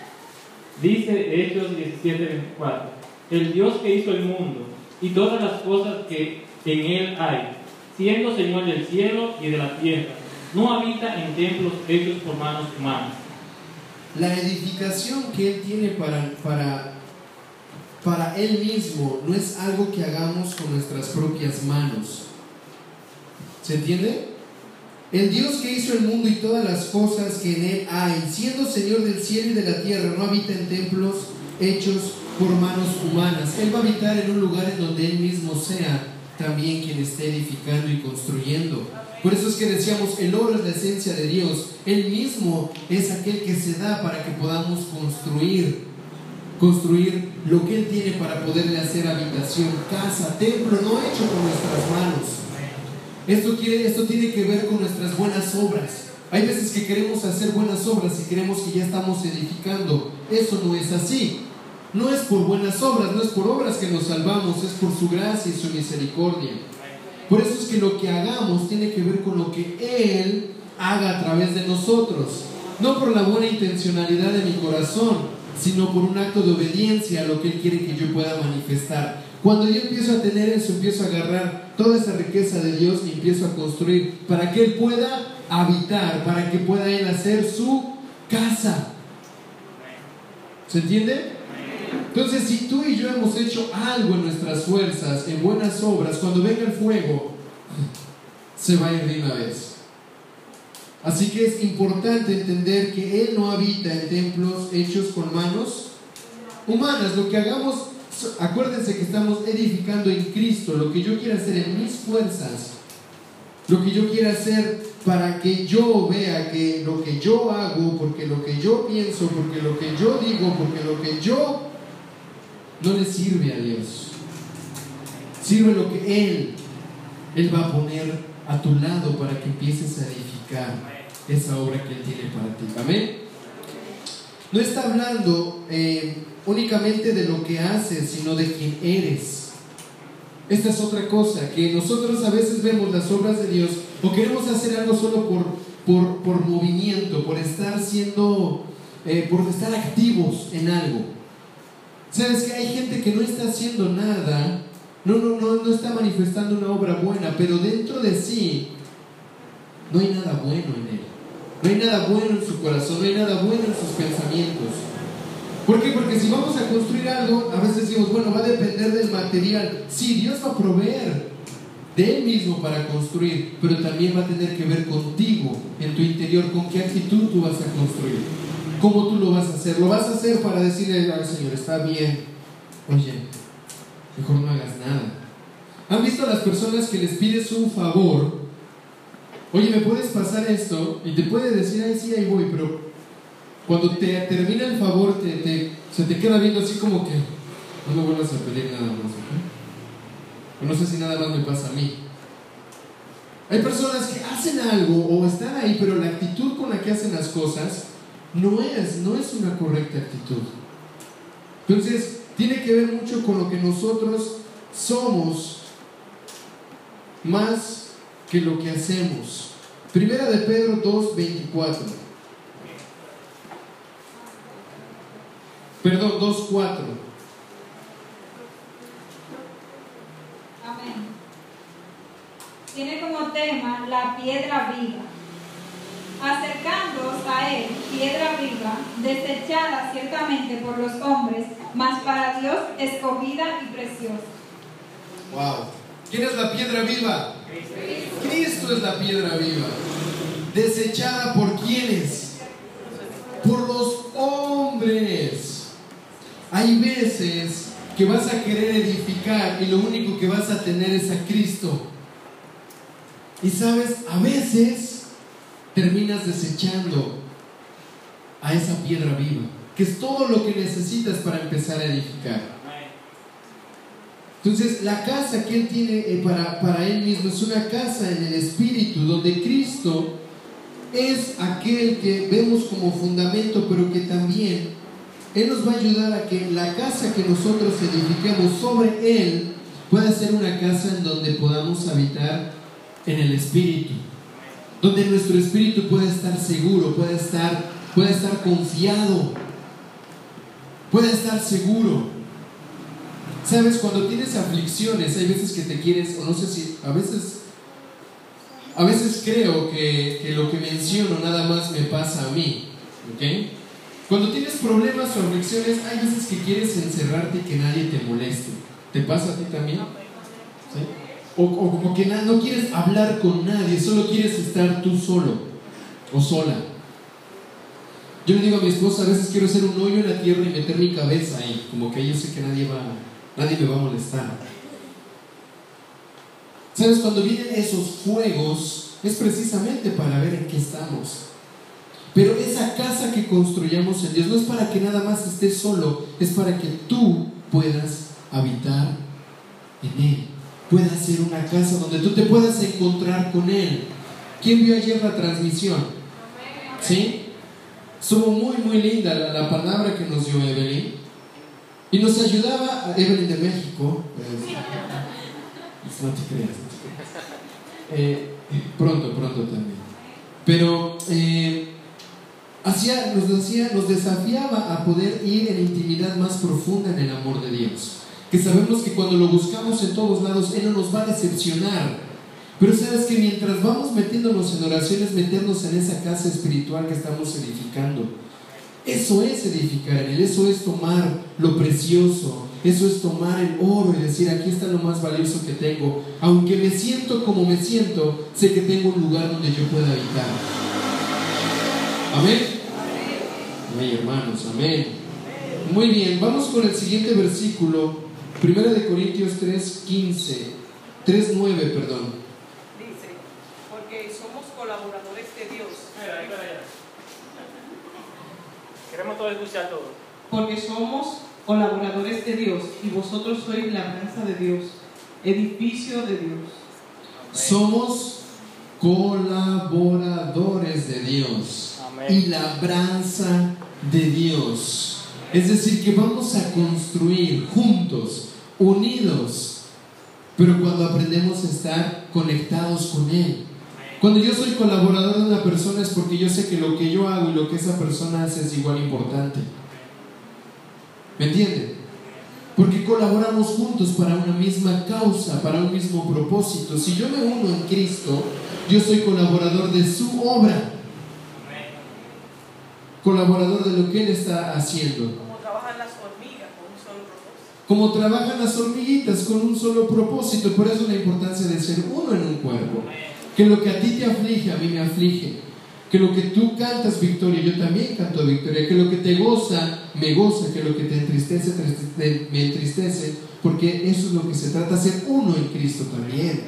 Dice Hechos 17:24, el Dios que hizo el mundo y todas las cosas que en él hay, siendo Señor del cielo y de la tierra, no habita en templos hechos por manos humanas. La edificación que Él tiene para, para, para Él mismo no es algo que hagamos con nuestras propias manos. ¿Se entiende? El Dios que hizo el mundo y todas las cosas que en Él hay, siendo Señor del cielo y de la tierra, no habita en templos hechos por manos humanas. Él va a habitar en un lugar en donde Él mismo sea también quien esté edificando y construyendo. Por eso es que decíamos, el oro es la esencia de Dios. Él mismo es aquel que se da para que podamos construir, construir lo que Él tiene para poderle hacer habitación, casa, templo, no hecho con nuestras manos. Esto, quiere, esto tiene que ver con nuestras buenas obras. Hay veces que queremos hacer buenas obras y creemos que ya estamos edificando. Eso no es así. No es por buenas obras, no es por obras que nos salvamos, es por su gracia y su misericordia. Por eso es que lo que hagamos tiene que ver con lo que Él haga a través de nosotros. No por la buena intencionalidad de mi corazón, sino por un acto de obediencia a lo que Él quiere que yo pueda manifestar. Cuando yo empiezo a tener eso, empiezo a agarrar toda esa riqueza de Dios y empiezo a construir para que Él pueda habitar, para que pueda Él hacer su casa. ¿Se entiende? Entonces, si tú y yo hemos hecho algo en nuestras fuerzas, en buenas obras, cuando venga el fuego, se va a ir de una vez. Así que es importante entender que Él no habita en templos hechos con manos humanas. Lo que hagamos, acuérdense que estamos edificando en Cristo. Lo que yo quiera hacer en mis fuerzas, lo que yo quiera hacer para que yo vea que lo que yo hago, porque lo que yo pienso, porque lo que yo digo, porque lo que yo no le sirve a Dios. Sirve lo que Él, Él va a poner a tu lado para que empieces a edificar esa obra que Él tiene para ti. Amén. No está hablando eh, únicamente de lo que haces, sino de quién eres. Esta es otra cosa, que nosotros a veces vemos las obras de Dios o queremos hacer algo solo por, por, por movimiento, por estar siendo eh, por estar activos en algo. Sabes que hay gente que no está haciendo nada, no, no, no, no está manifestando una obra buena, pero dentro de sí no hay nada bueno en él. No hay nada bueno en su corazón, no hay nada bueno en sus pensamientos. ¿Por qué? Porque si vamos a construir algo, a veces decimos, bueno, va a depender del material. Sí, Dios va a proveer de Él mismo para construir, pero también va a tener que ver contigo, en tu interior, con qué actitud tú vas a construir. ¿Cómo tú lo vas a hacer? Lo vas a hacer para decirle al Señor, está bien, oye, mejor no hagas nada. ¿Han visto a las personas que les pides un favor? Oye, ¿me puedes pasar esto? Y te puede decir, ay, sí, ahí voy, pero cuando te termina el favor, te, se te queda viendo así como que no me vuelvas a pedir nada más. ¿ok? O no sé si nada más me pasa a mí. Hay personas que hacen algo o están ahí, pero la actitud con la que hacen las cosas no es, no es una correcta actitud. Entonces, tiene que ver mucho con lo que nosotros somos más que lo que hacemos. Primera de Pedro 2, 24. Perdón, 2, 4. Amén. Tiene como tema la piedra viva. Acercándoos a él, piedra viva, desechada ciertamente por los hombres, mas para Dios escogida y preciosa. Wow. ¿Quién es la piedra viva? Cristo es la piedra viva. Desechada por quiénes? Por los hombres. Hay veces que vas a querer edificar y lo único que vas a tener es a Cristo. Y sabes, a veces terminas desechando a esa piedra viva, que es todo lo que necesitas para empezar a edificar. Entonces, la casa que Él tiene eh, para, para Él mismo es una casa en el Espíritu, donde Cristo es aquel que vemos como fundamento, pero que también Él nos va a ayudar a que la casa que nosotros edifiquemos sobre Él pueda ser una casa en donde podamos habitar en el Espíritu, donde nuestro espíritu pueda estar seguro, pueda estar, pueda estar confiado, pueda estar seguro. Sabes, cuando tienes aflicciones, hay veces que te quieres, o no sé si, a veces, a veces creo que, que lo que menciono nada más me pasa a mí, ¿ok? Cuando tienes problemas o aflicciones, hay veces que quieres encerrarte y que nadie te moleste. ¿Te pasa a ti también? ¿Sí? O, o como que no quieres hablar con nadie, solo quieres estar tú solo o sola. Yo le digo a mi esposa, a veces quiero hacer un hoyo en la tierra y meter mi cabeza ahí, como que yo sé que nadie va, nadie me va a molestar. ¿Sabes? Cuando vienen esos fuegos, es precisamente para ver en qué estamos. Pero esa casa que construyamos en Dios no es para que nada más estés solo, es para que tú puedas habitar en Él. Pueda ser una casa donde tú te puedas encontrar con Él. ¿Quién vio ayer la transmisión? ¿Sí? Estuvo muy, muy linda la, la palabra que nos dio Evelyn. Y nos ayudaba, Evelyn de México. pues, no te creas, no te creas. Eh, pronto, pronto también. Pero eh, hacía, nos, hacía, nos desafiaba a poder ir en intimidad más profunda en el amor de Dios. Que sabemos que cuando lo buscamos en todos lados, Él no nos va a decepcionar. Pero sabes que mientras vamos metiéndonos en oraciones, meternos en esa casa espiritual que estamos edificando. Eso es edificar en Él, eso es tomar lo precioso, eso es tomar el oro y decir, aquí está lo más valioso que tengo. Aunque me siento como me siento, sé que tengo un lugar donde yo pueda habitar. Amén. Amén, hermanos, amén. Muy bien, vamos con el siguiente versículo, Primera de Corintios 3, 15, 3, 9, perdón. Dice, porque somos colaboradores de Dios. Espera, espera, ya. Queremos todo escuchar todo. Porque somos colaboradores de Dios y vosotros sois labranza de Dios, edificio de Dios. Somos colaboradores de Dios Amén. y labranza de Dios. Es decir, que vamos a construir juntos, unidos, pero cuando aprendemos a estar conectados con Él, Cuando yo soy colaborador de una persona es porque yo sé que lo que yo hago y lo que esa persona hace es igual importante. ¿Me entienden? Porque colaboramos juntos para una misma causa, para un mismo propósito. Si yo me uno en Cristo, yo soy colaborador de su obra. Colaborador de lo que Él está haciendo. Como trabajan las hormigas con un solo propósito. Como trabajan las hormiguitas con un solo propósito. Por eso la importancia de ser uno en un cuerpo. Que lo que a ti te aflige, a mí me aflige. Que lo que tú cantas victoria, yo también canto victoria. Que lo que te goza, me goza. Que lo que te entristece, te- me entristece. Porque eso es lo que se trata, ser uno en Cristo también.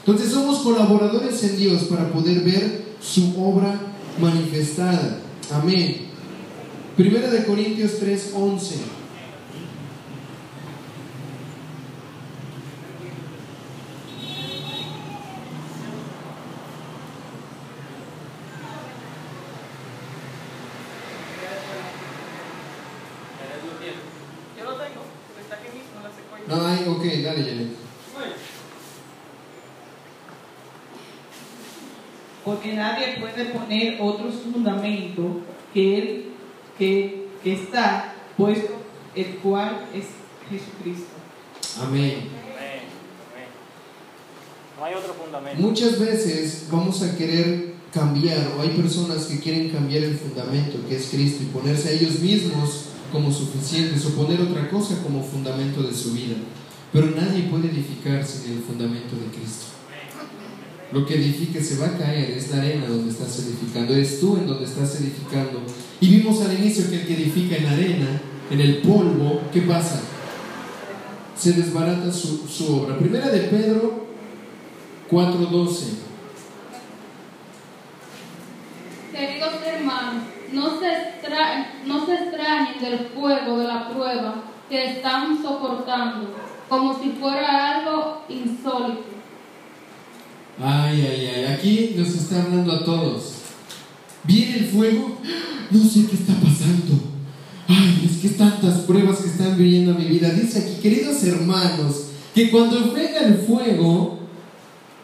Entonces somos colaboradores en Dios para poder ver su obra manifestada. Amén. Primera de Corintios 3, 11. Yo lo tengo, porque está aquí mismo en la secuencia. No hay, ok, dale, Janet. Porque nadie puede poner otro fundamento que el que, que está puesto, el cual es Jesucristo. Amén. Amén. Amén. No hay otro fundamento. Muchas veces vamos a querer cambiar, o hay personas que quieren cambiar el fundamento que es Cristo y ponerse a ellos mismos como suficientes o poner otra cosa como fundamento de su vida. Pero nadie puede edificar sin el fundamento de Cristo. Lo que edifique se va a caer, es la arena donde estás edificando, eres tú en donde estás edificando. Y vimos al inicio que el que edifica en la arena, en el polvo, ¿qué pasa? Se desbarata su, su obra. Primera de Pedro 4:12. Queridos hermanos, no se, extra- no se extrañen del fuego de la prueba que están soportando, como si fuera algo insólito. Ay, ay, ay, aquí nos está hablando a todos. Viene el fuego, no sé qué está pasando. Ay, es que tantas pruebas que están viniendo a mi vida. Dice aquí, queridos hermanos, que cuando venga el fuego,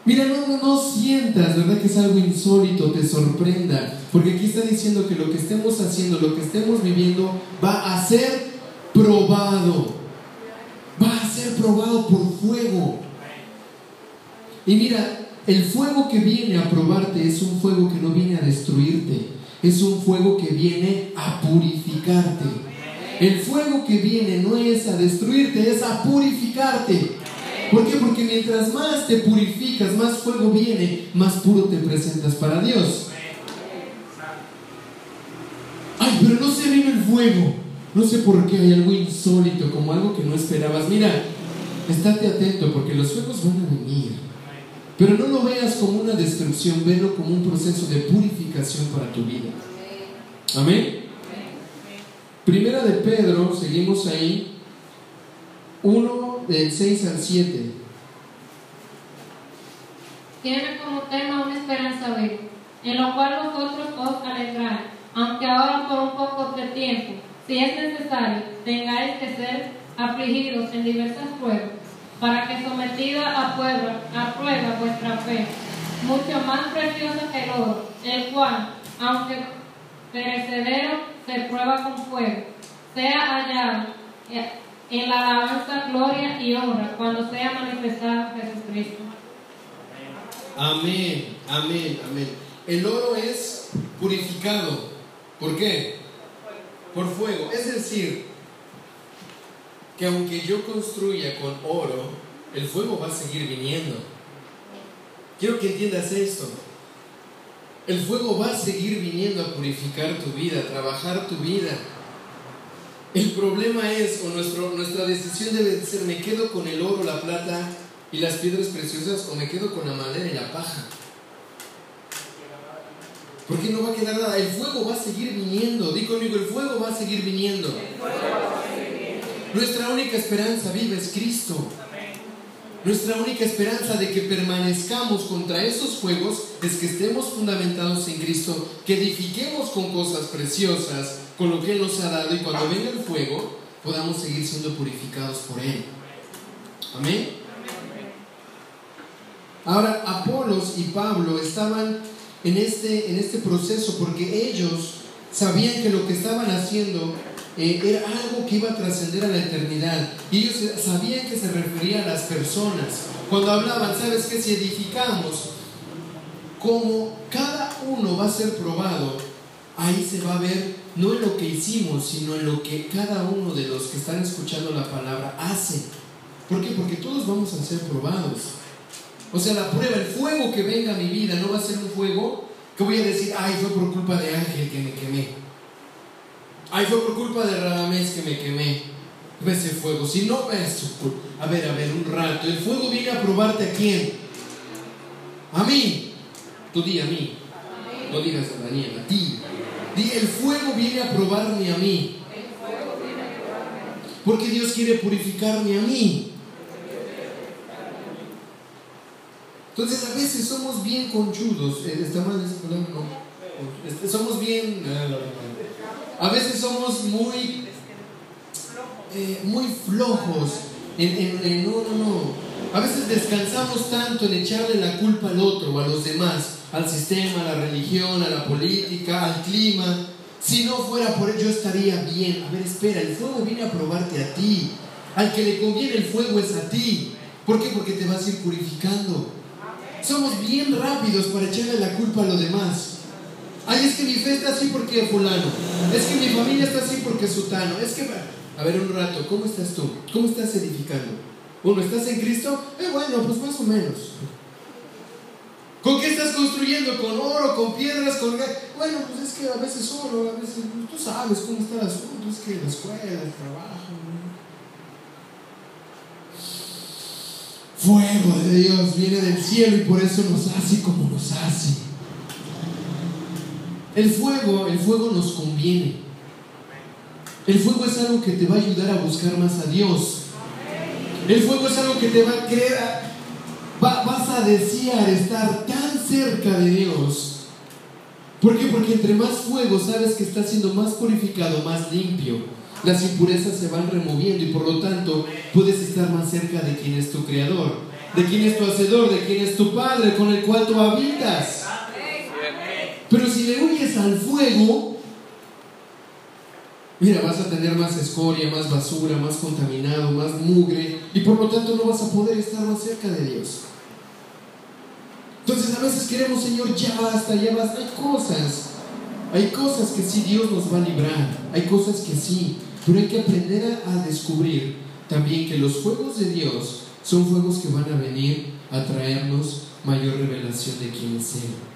mira, no, no, no sientas, ¿verdad? Que es algo insólito, te sorprenda. Porque aquí está diciendo que lo que estemos haciendo, lo que estemos viviendo, va a ser probado. Va a ser probado por fuego. Y mira, el fuego que viene a probarte es un fuego que no viene a destruirte, es un fuego que viene a purificarte. El fuego que viene no es a destruirte, es a purificarte. ¿Por qué? Porque mientras más te purificas, más fuego viene, más puro te presentas para Dios. Ay, pero no se vive el fuego. No sé por qué hay algo insólito, como algo que no esperabas. Mira, estate atento porque los fuegos van a venir. Pero no lo veas como una destrucción, velo como un proceso de purificación para tu vida. Amén. Primera de Pedro, seguimos ahí, 1 del 6 al 7. Tiene como tema una esperanza viva, en lo cual vosotros os alegráis, aunque ahora por un poco de tiempo, si es necesario, tengáis que ser afligidos en diversas pruebas, para que sometida a prueba, a prueba vuestra fe, mucho más preciosa que el oro, el cual, aunque perecedero, se prueba con fuego, sea hallado en la alabanza, gloria y honra cuando sea manifestado Jesucristo. Amén, amén, amén. El oro es purificado. ¿Por qué? Por fuego. Es decir, que aunque yo construya con oro, el fuego va a seguir viniendo. Quiero que entiendas esto. El fuego va a seguir viniendo a purificar tu vida, a trabajar tu vida. El problema es, o nuestro, nuestra decisión debe de ser, me quedo con el oro, la plata y las piedras preciosas o me quedo con la madera y la paja. Porque no va a quedar nada. El fuego va a seguir viniendo. Di conmigo, el fuego va a seguir viniendo. Nuestra única esperanza viva es Cristo. Nuestra única esperanza de que permanezcamos contra esos fuegos es que estemos fundamentados en Cristo, que edifiquemos con cosas preciosas, con lo que Él nos ha dado y cuando venga el fuego podamos seguir siendo purificados por Él. Amén. Ahora, Apolos y Pablo estaban en este, en este proceso porque ellos sabían que lo que estaban haciendo eh, era algo que iba a trascender a la eternidad. Y ellos sabían que se refería a las personas. Cuando hablaban, ¿sabes qué? Si edificamos, como cada uno va a ser probado, ahí se va a ver no en lo que hicimos, sino en lo que cada uno de los que están escuchando la palabra hace. ¿Por qué? Porque todos vamos a ser probados. O sea, la prueba, el fuego que venga a mi vida no va a ser un fuego que voy a decir, ay, fue por culpa de Ángel que me quemé. Ay, fue por culpa de Radamés que me quemé. Ve ese fuego. Si no ves su. A ver, a ver, un rato. El fuego viene a probarte a quién? A mí. Tú di a mí. No digas a Daniel, a ti. Di, el fuego viene a probarme a mí. Porque Dios quiere purificarme a mí. Entonces a veces somos bien conchudos. Eh, ¿Está mal ese problema? No. Somos bien... A veces somos muy... eh, muy flojos. En, en- en- no, no, no. A veces descansamos tanto en echarle la culpa al otro a los demás, al sistema, a la religión, a la política, al clima. Si no fuera por ello, estaría bien. A ver, espera, el fuego viene a probarte a ti. Al que le conviene el fuego es a ti. ¿Por qué? Porque te vas a ir purificando. Somos bien rápidos para echarle la culpa a los demás. Ay, es que mi fe está así porque fulano. Es que mi familia está así porque sutano. Es que... A ver, un rato, ¿cómo estás tú? ¿Cómo estás edificando? Uno, ¿estás en Cristo? Eh, bueno, pues más o menos. ¿Con qué estás construyendo? ¿Con oro? ¿Con piedras? ¿Con... Bueno, pues es que a veces oro, a veces... Tú sabes cómo está el asunto. Es que la escuela, el trabajo... Fuego de Dios viene del cielo y por eso nos hace como nos hace. El fuego, el fuego nos conviene. El fuego es algo que te va a ayudar a buscar más a Dios. El fuego es algo que te va a creer, va- vas a desear estar tan cerca de Dios. ¿Por qué? Porque entre más fuego sabes que estás siendo más purificado, más limpio. Las impurezas se van removiendo y por lo tanto puedes estar más cerca de quien es tu creador, de quien es tu hacedor, de quien es tu padre con el cual tú habitas. Pero si le huyes al fuego, mira, vas a tener más escoria, más basura, más contaminado, más mugre y por lo tanto no vas a poder estar más cerca de Dios. Entonces a veces queremos, Señor, ya basta, ya basta. Hay cosas, hay cosas que sí Dios nos va a librar, hay cosas que sí, pero hay que aprender a, a descubrir también que los fuegos de Dios son fuegos que van a venir a traernos mayor revelación de quién es Él.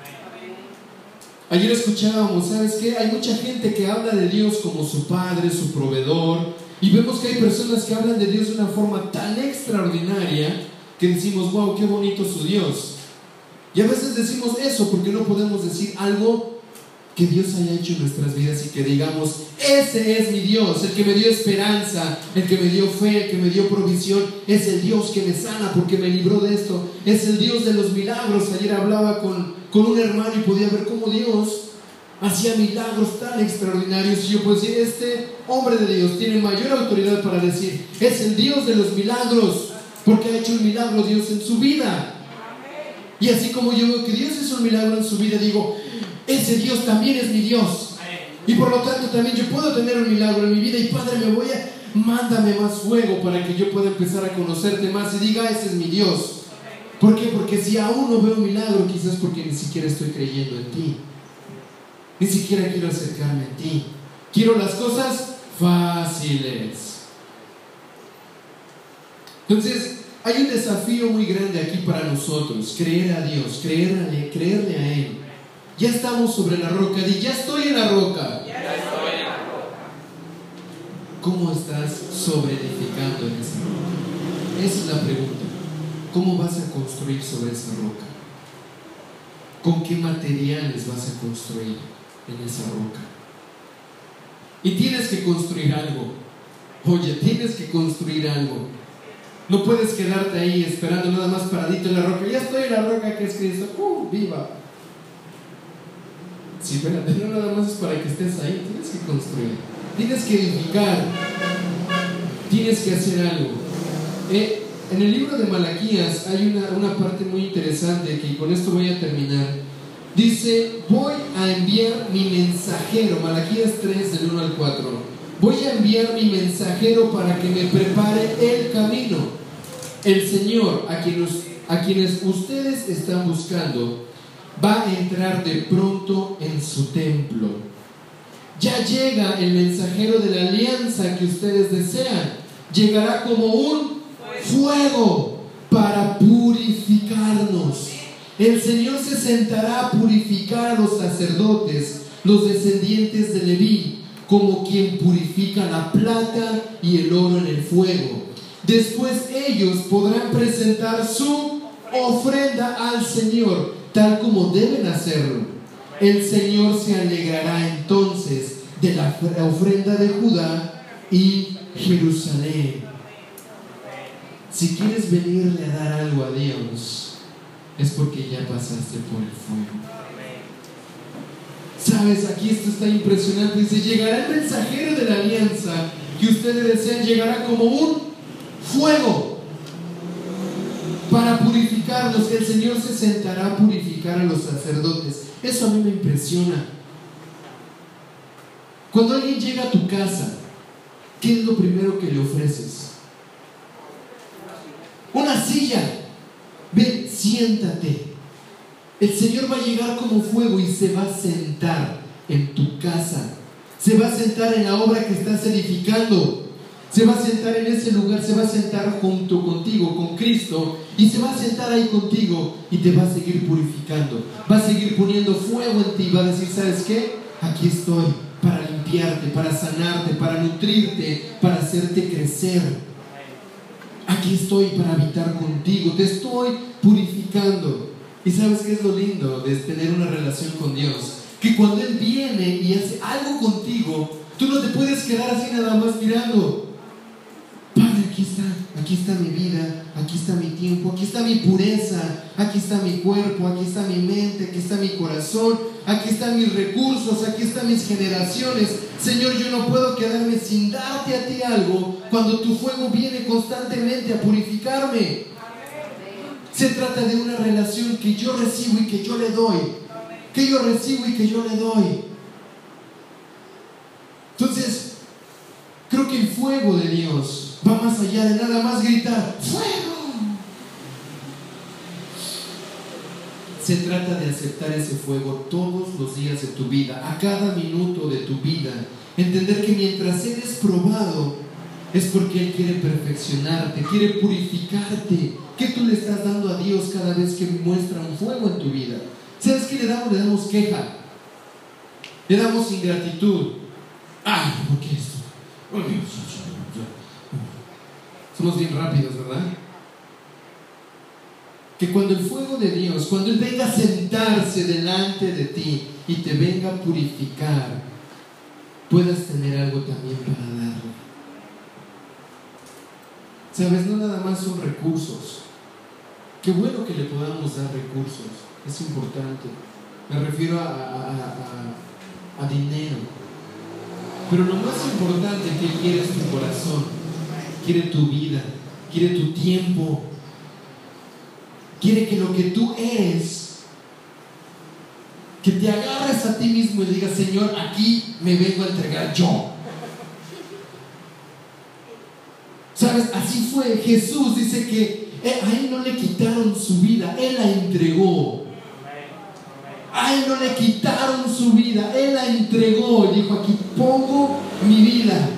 Ayer escuchábamos, ¿sabes qué? Hay mucha gente que habla de Dios como su Padre, su proveedor, y vemos que hay personas que hablan de Dios de una forma tan extraordinaria que decimos, wow, qué bonito su Dios. Y a veces decimos eso porque no podemos decir algo que Dios haya hecho en nuestras vidas y que digamos, ese es mi Dios, el que me dio esperanza, el que me dio fe, el que me dio provisión, es el Dios que me sana porque me libró de esto, es el Dios de los milagros. Ayer hablaba con, con un hermano y podía ver cómo Dios hacía milagros tan extraordinarios y yo decir, este hombre de Dios tiene mayor autoridad para decir, es el Dios de los milagros, porque ha hecho un milagro Dios en su vida. Y así como yo veo que Dios hizo un milagro en su vida, digo, ese Dios también es mi Dios. Y por lo tanto también yo puedo tener un milagro en mi vida y Padre me voy a, mándame más fuego para que yo pueda empezar a conocerte más y diga, ese es mi Dios. ¿Por qué? Porque si aún no veo un milagro, quizás porque ni siquiera estoy creyendo en ti. Ni siquiera quiero acercarme a ti. Quiero las cosas fáciles. Entonces, hay un desafío muy grande aquí para nosotros, creer a Dios, creerle, creerle a Él. Ya estamos sobre la roca, di, ya estoy en la roca. ¿Cómo estás sobre edificando en esa roca? Esa es la pregunta. ¿Cómo vas a construir sobre esa roca? ¿Con qué materiales vas a construir en esa roca? Y tienes que construir algo. Oye, tienes que construir algo. No puedes quedarte ahí esperando nada más paradito en la roca. Ya estoy en la roca que es Cristo. ¡Uh! ¡Viva! Sí, espérate, no nada más es para que estés ahí. Tienes que construir. Tienes que edificar. Tienes que hacer algo. Eh, en el libro de Malaquías hay una, una parte muy interesante que con esto voy a terminar. Dice, voy a enviar mi mensajero, Malaquías 3 del 1 al 4, voy a enviar mi mensajero para que me prepare el camino. El Señor, a quienes, a quienes ustedes están buscando, va a entrar de pronto en su templo. Ya llega el mensajero de la alianza que ustedes desean. Llegará como un fuego para purificarnos. El Señor se sentará a purificar a los sacerdotes, los descendientes de Leví, como quien purifica la plata y el oro en el fuego. Después ellos podrán presentar su ofrenda al Señor, tal como deben hacerlo. El Señor se alegrará entonces de la ofrenda de Judá y Jerusalén. Si quieres venirle a dar algo a Dios, es porque ya pasaste por el fuego. Sabes, aquí esto está impresionante. Dice, llegará el mensajero de la alianza que ustedes desean, llegará como un fuego para purificarlos. El Señor se sentará a purificar a los sacerdotes. Eso a mí me impresiona. Cuando alguien llega a tu casa, ¿qué es lo primero que le ofreces? Una silla. Ven, siéntate. El Señor va a llegar como fuego y se va a sentar en tu casa. Se va a sentar en la obra que estás edificando. Se va a sentar en ese lugar, se va a sentar junto contigo, con Cristo, y se va a sentar ahí contigo y te va a seguir purificando. Va a seguir poniendo fuego en ti. Va a decir, ¿sabes qué? Aquí estoy para limpiarte, para sanarte, para nutrirte, para hacerte crecer. Aquí estoy para habitar contigo. Te estoy purificando. ¿Y sabes qué es lo lindo de tener una relación con Dios? Que cuando Él viene y hace algo contigo, tú no te puedes quedar así nada más mirando. Aquí está, aquí está mi vida, aquí está mi tiempo, aquí está mi pureza, aquí está mi cuerpo, aquí está mi mente, aquí está mi corazón, aquí están mis recursos, aquí están mis generaciones. Señor, yo no puedo quedarme sin darte a ti algo cuando tu fuego viene constantemente a purificarme. Se trata de una relación que yo recibo y que yo le doy. Que yo recibo y que yo le doy. Entonces, creo que el fuego de Dios va más allá de nada más gritar, ¡fuego! Se trata de aceptar ese fuego todos los días de tu vida, a cada minuto de tu vida. Entender que mientras eres probado, es porque Él quiere perfeccionarte, quiere purificarte. ¿Qué tú le estás dando a Dios cada vez que muestra un fuego en tu vida? ¿Sabes qué le damos? Le damos queja. Le damos ingratitud. Ay, ¿por qué esto? Somos bien rápidos, ¿verdad? Que cuando el fuego de Dios, cuando Él venga a sentarse delante de ti y te venga a purificar, puedas tener algo también para darle. Sabes, no nada más son recursos. Qué bueno que le podamos dar recursos, es importante. Me refiero a, a, dinero. Pero lo más importante que quiere es tu corazón, quiere tu vida, quiere tu tiempo, quiere que lo que tú eres, que te agarres a ti mismo y digas, Señor, aquí me vengo a entregar yo. ¿Sabes? Así fue. Jesús dice que a él no le quitaron su vida, él la entregó. A él no le quitaron su vida, él la entregó. Y dijo, aquí pongo mi vida.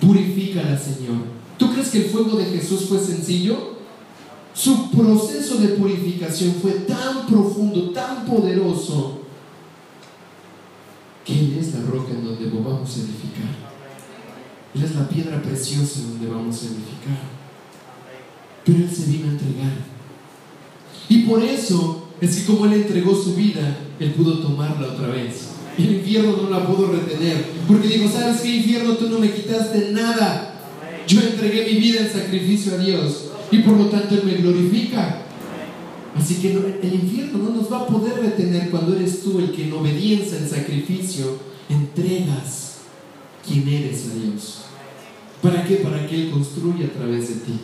Purifícala, Señor. ¿Tú crees que el fuego de Jesús fue sencillo? Su proceso de purificación fue tan profundo, tan poderoso, que Él es la roca en donde vamos a edificar. Él es la piedra preciosa en donde vamos a edificar. Pero Él se vino a entregar. Y por eso es que como Él entregó su vida, Él pudo tomarla otra vez. El infierno no la pudo retener. Porque digo, ¿sabes qué infierno? Tú no me quitaste nada. Yo entregué mi vida en sacrificio a Dios. Y por lo tanto Él me glorifica. Así que el infierno no nos va a poder retener cuando eres tú el que en obediencia, en sacrificio, entregas quién eres a Dios. ¿Para qué? Para que Él construya a través de ti.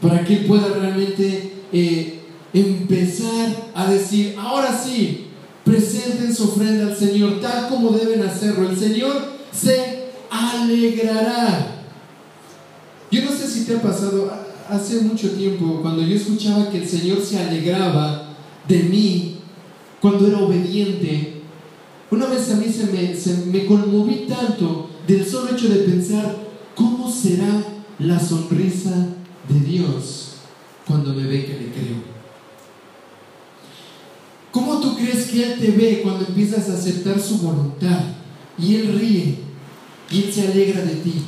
para que Él pueda realmente eh, empezar a decir, ahora sí, presenten su ofrenda al Señor tal como deben hacerlo. El Señor se alegrará. Yo no sé si te ha pasado hace mucho tiempo cuando yo escuchaba que el Señor se alegraba de mí cuando era obediente. Una vez a mí se- me conmoví tanto del solo hecho de pensar cómo será la sonrisa de Dios cuando me ve que le creo. ¿Cómo tú crees que Él te ve cuando empiezas a aceptar su voluntad? Y Él ríe Él se alegra de ti.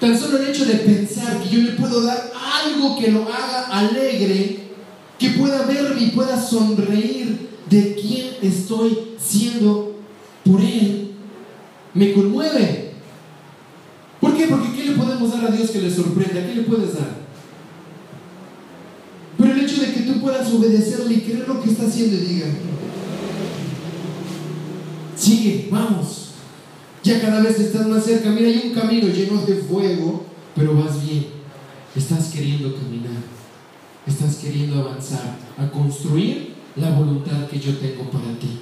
Tan solo el hecho de pensar que yo le puedo dar algo que lo haga alegre, que pueda verme y pueda sonreír de quién estoy siendo por Él, me conmueve. ¿Por qué? Porque ¿qué le podemos dar a Dios que le sorprenda? ¿Qué le puedes dar? Pero el hecho de que tú puedas obedecerle y creer lo que está haciendo y diga, sigue, vamos. Ya cada vez estás más cerca. Mira, hay un camino lleno de fuego, pero vas bien. Estás queriendo caminar. Estás queriendo avanzar a construir la voluntad que yo tengo para ti.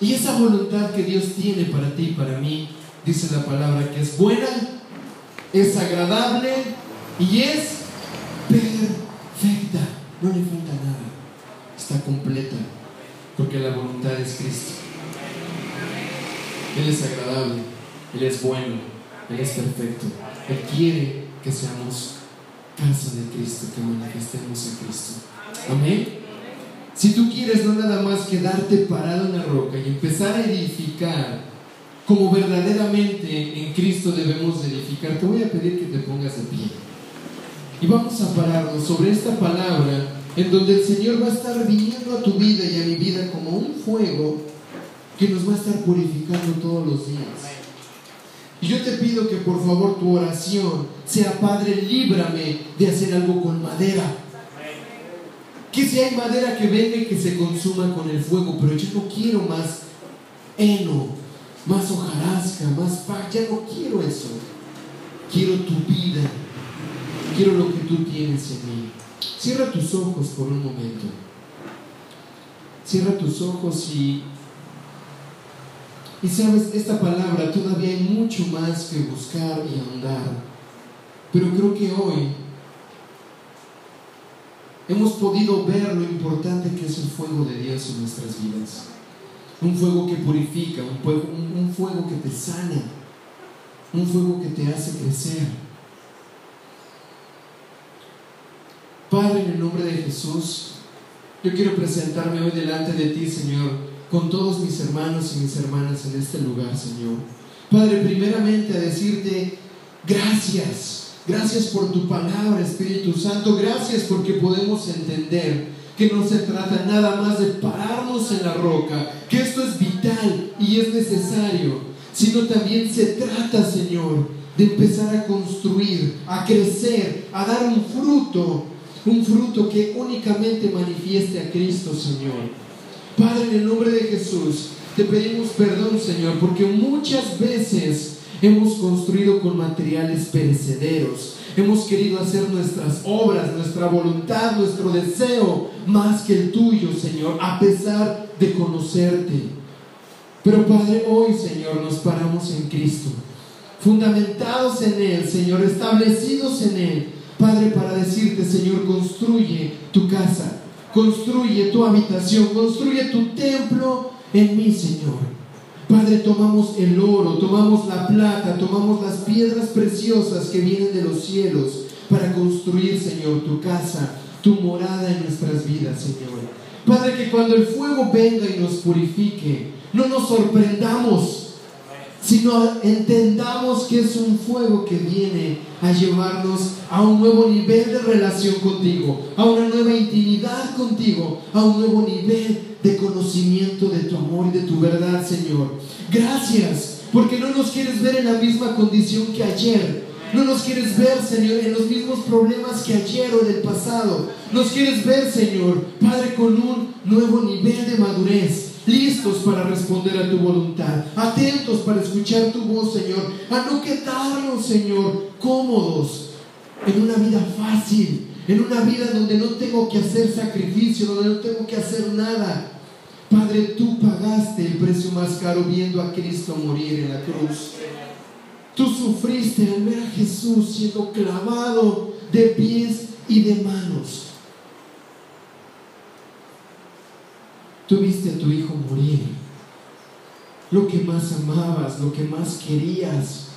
Y esa voluntad que Dios tiene para ti y para mí, dice la palabra que es buena, es agradable y es perfecta. No le falta nada. Está completa. Porque la voluntad es Cristo. Él es agradable. Él es bueno. Él es perfecto. Él quiere que seamos casa de Cristo, que manifestemos a Cristo. Amén. Si tú quieres no nada más quedarte parado en la roca y empezar a edificar como verdaderamente en Cristo debemos de edificar, te voy a pedir que te pongas de pie. Y vamos a pararnos sobre esta palabra en donde el Señor va a estar viniendo a tu vida y a mi vida como un fuego que nos va a estar purificando todos los días. Y yo te pido que por favor tu oración sea, Padre, líbrame de hacer algo con madera. Que si hay madera que venga y que se consuma con el fuego, pero yo no quiero más heno, más hojarasca, más paz, ya no quiero eso. Quiero tu vida, quiero lo que tú tienes en mí. Cierra tus ojos por un momento. Cierra tus ojos y y sabes, esta palabra todavía hay mucho más que buscar y ahondar. Pero creo que hoy hemos podido ver lo importante que es el fuego de Dios en nuestras vidas. Un fuego que purifica, un fuego, un, fuego que te sana, un fuego que te hace crecer. Padre, en el nombre de Jesús, yo quiero presentarme hoy delante de ti, Señor, con todos mis hermanos y mis hermanas en este lugar, Señor. Padre, primeramente a decirte gracias. Gracias por tu palabra, Espíritu Santo. Gracias porque podemos entender que no se trata nada más de pararnos en la roca, que esto es vital y es necesario, sino también se trata, Señor, de empezar a construir, a crecer, a dar un fruto, un fruto que únicamente manifieste a Cristo, Señor. Padre, en el nombre de Jesús, te pedimos perdón, Señor, porque muchas veces hemos construido con materiales perecederos. Hemos querido hacer nuestras obras, nuestra voluntad, nuestro deseo más que el tuyo, Señor, a pesar de conocerte. Pero Padre, hoy, Señor, nos paramos en Cristo, fundamentados en Él, Señor, establecidos en Él. Padre, para decirte, Señor, construye tu casa, construye tu habitación, construye tu templo en mí, Señor. Padre, tomamos el oro, tomamos la plata, tomamos las piedras preciosas que vienen de los cielos para construir, Señor, tu casa, tu morada en nuestras vidas, Señor. Padre, que cuando el fuego venga y nos purifique, no nos sorprendamos, sino entendamos que es un fuego que viene a llevarnos a un nuevo nivel de relación contigo, a una nueva intimidad contigo, a un nuevo nivel de conocimiento de tu amor y de tu verdad, Señor. Gracias, porque no nos quieres ver en la misma condición que ayer. No nos quieres ver, Señor, en los mismos problemas que ayer o del pasado. Nos quieres ver, Señor, Padre, con un nuevo nivel de madurez. Listos para responder a tu voluntad, atentos para escuchar tu voz, Señor, a no quedarnos, Señor, cómodos en una vida fácil, en una vida donde no tengo que hacer sacrificio, donde no tengo que hacer nada. Padre, tú pagaste el precio más caro viendo a Cristo morir en la cruz. Tú sufriste al ver a Jesús siendo clavado de pies y de manos. Tú viste a tu hijo morir. Lo que más amabas, lo que más querías.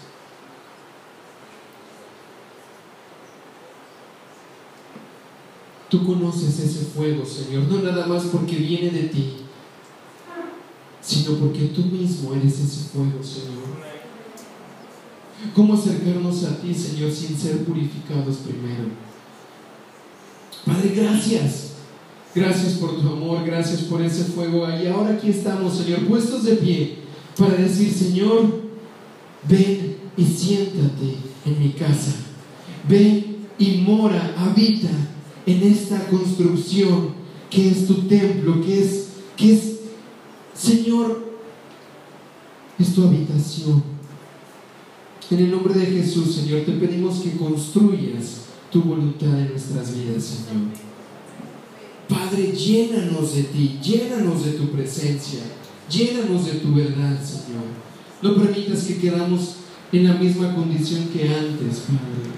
Tú conoces ese fuego, Señor, no nada más porque viene de ti, sino porque tú mismo eres ese fuego, Señor. ¿Cómo acercarnos a ti, Señor, sin ser purificados primero? Padre, gracias. Gracias por tu amor, gracias por ese fuego. Y ahora aquí estamos, Señor, puestos de pie para decir, Señor, ven y siéntate en mi casa. Ven y mora, habita en esta construcción que es tu templo, que es, que es, Señor, es tu habitación. En el nombre de Jesús, Señor, te pedimos que construyas tu voluntad en nuestras vidas, Señor. Padre, llénanos de ti, llénanos de tu presencia, llénanos de tu verdad, Señor. No permitas que quedamos en la misma condición que antes, Padre.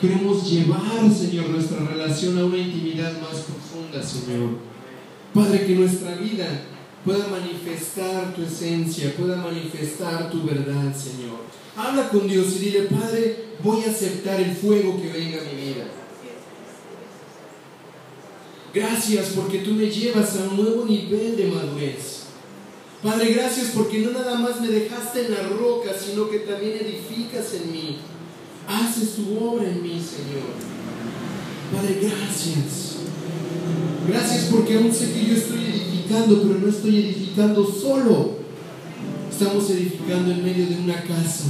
Queremos llevar, Señor, nuestra relación a una intimidad más profunda, Señor. Padre, que nuestra vida pueda manifestar tu esencia, pueda manifestar tu verdad, Señor. Habla con Dios y dile, Padre, voy a aceptar el fuego que venga a mi vida. Gracias porque tú me llevas a un nuevo nivel de madurez. Padre, gracias porque no nada más me dejaste en la roca, sino que también edificas en mí. Haces tu obra en mí, Señor. Padre, gracias. Gracias porque aún sé que yo estoy edificando, pero no estoy edificando solo. Estamos edificando en medio de una casa,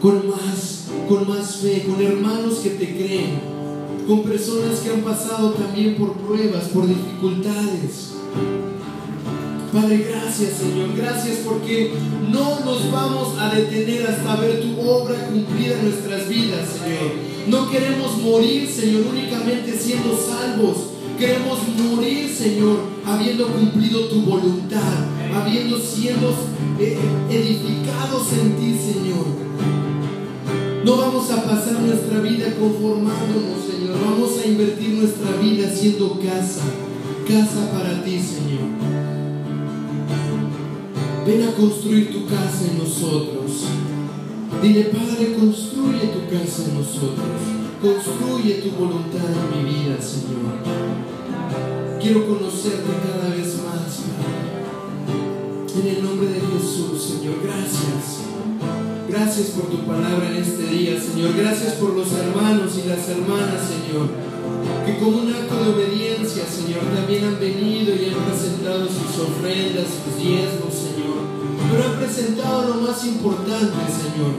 con más, con más fe, con hermanos que te creen, con personas que han pasado también por pruebas, por dificultades. Padre, gracias Señor, gracias porque no nos vamos a detener hasta ver tu obra cumplida en nuestras vidas, Señor. No queremos morir, Señor, únicamente siendo salvos. Queremos morir, Señor, habiendo cumplido tu voluntad, habiendo sido eh, edificados en ti, Señor. No vamos a pasar nuestra vida conformándonos, Señor. Vamos a invertir nuestra vida siendo casa, casa para ti, Señor. Ven a construir tu casa en nosotros. Dile, Padre, construye tu casa en nosotros. Construye tu voluntad en mi vida, Señor. Quiero conocerte cada vez más, Padre. En el nombre de Jesús, Señor, gracias. Gracias por tu palabra en este día, Señor. Gracias por los hermanos y las hermanas, Señor. Que como un acto de obediencia, Señor, también han venido y han presentado sus ofrendas, sus diezmos, Señor. Pero han presentado lo más importante, Señor.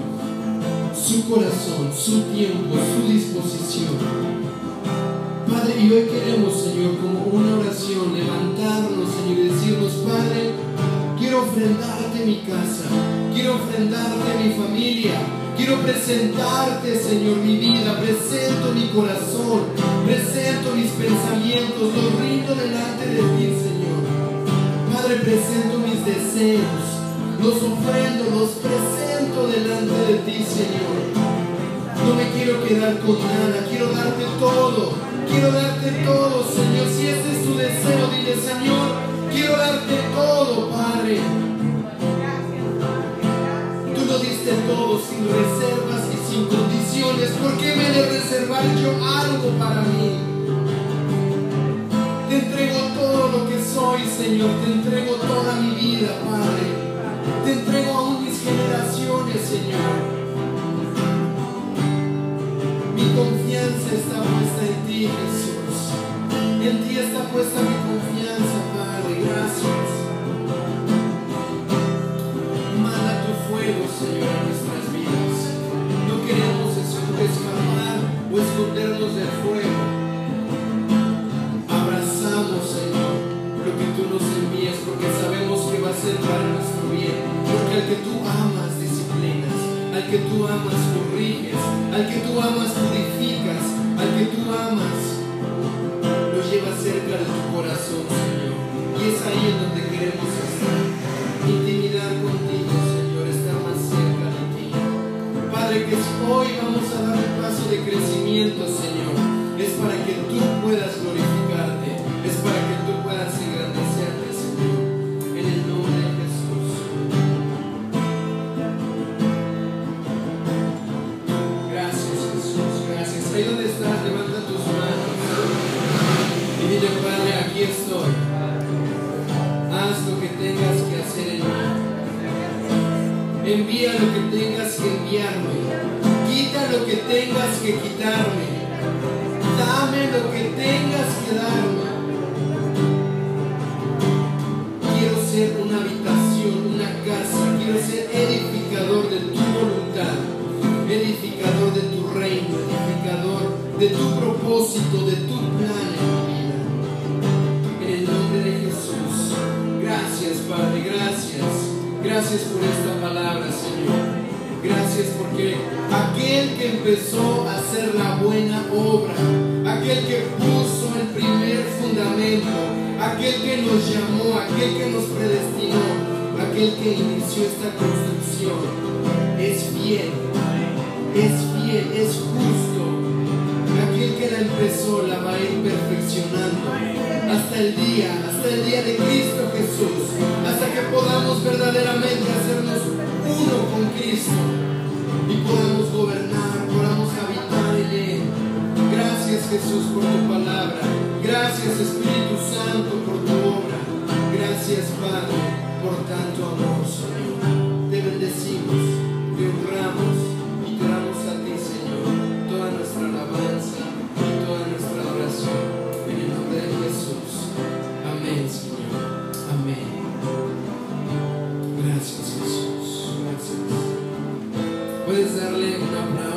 Su corazón, su tiempo, su disposición. Padre, y hoy queremos, Señor, como una oración, levantarnos, Señor, y decirnos, Padre, quiero ofrendarte mi casa, quiero ofrendarte mi familia, quiero presentarte, Señor, mi vida, presento mi corazón, presento mis pensamientos, los rindo delante de ti, Señor. Padre, presento mis deseos, los ofrendo, los presento delante de ti, Señor. No me quiero quedar con nada, quiero darte todo, quiero darte todo, Señor. Si ese es tu deseo, dile, Señor, quiero darte todo, Padre. Tú lo diste todo sin reservas y sin condiciones. ¿Por qué me he de reservar yo algo para mí? Te entrego todo lo que soy, Señor. Te entrego toda mi vida, Padre. Te entrego aún mis generaciones, Señor. Mi confianza está puesta en ti, Jesús. En ti está puesta mi confianza, Mala tu fuego Señor en nuestras vidas. No queremos escalar o escondernos del fuego. Abrazamos Señor lo que tú nos envías porque sabemos que va a ser para nuestro bien. Porque al que tú amas disciplinas. Al que tú amas corriges. Al que tú amas purificas. Al que tú amas lo llevas cerca de tu corazón Señor. Y es ahí en donde queremos estar. Intimidad contigo, Señor, está más cerca de ti. Padre, que hoy vamos a dar un paso de crecimiento, Señor. Es para que tú puedas glorificar wizard living up.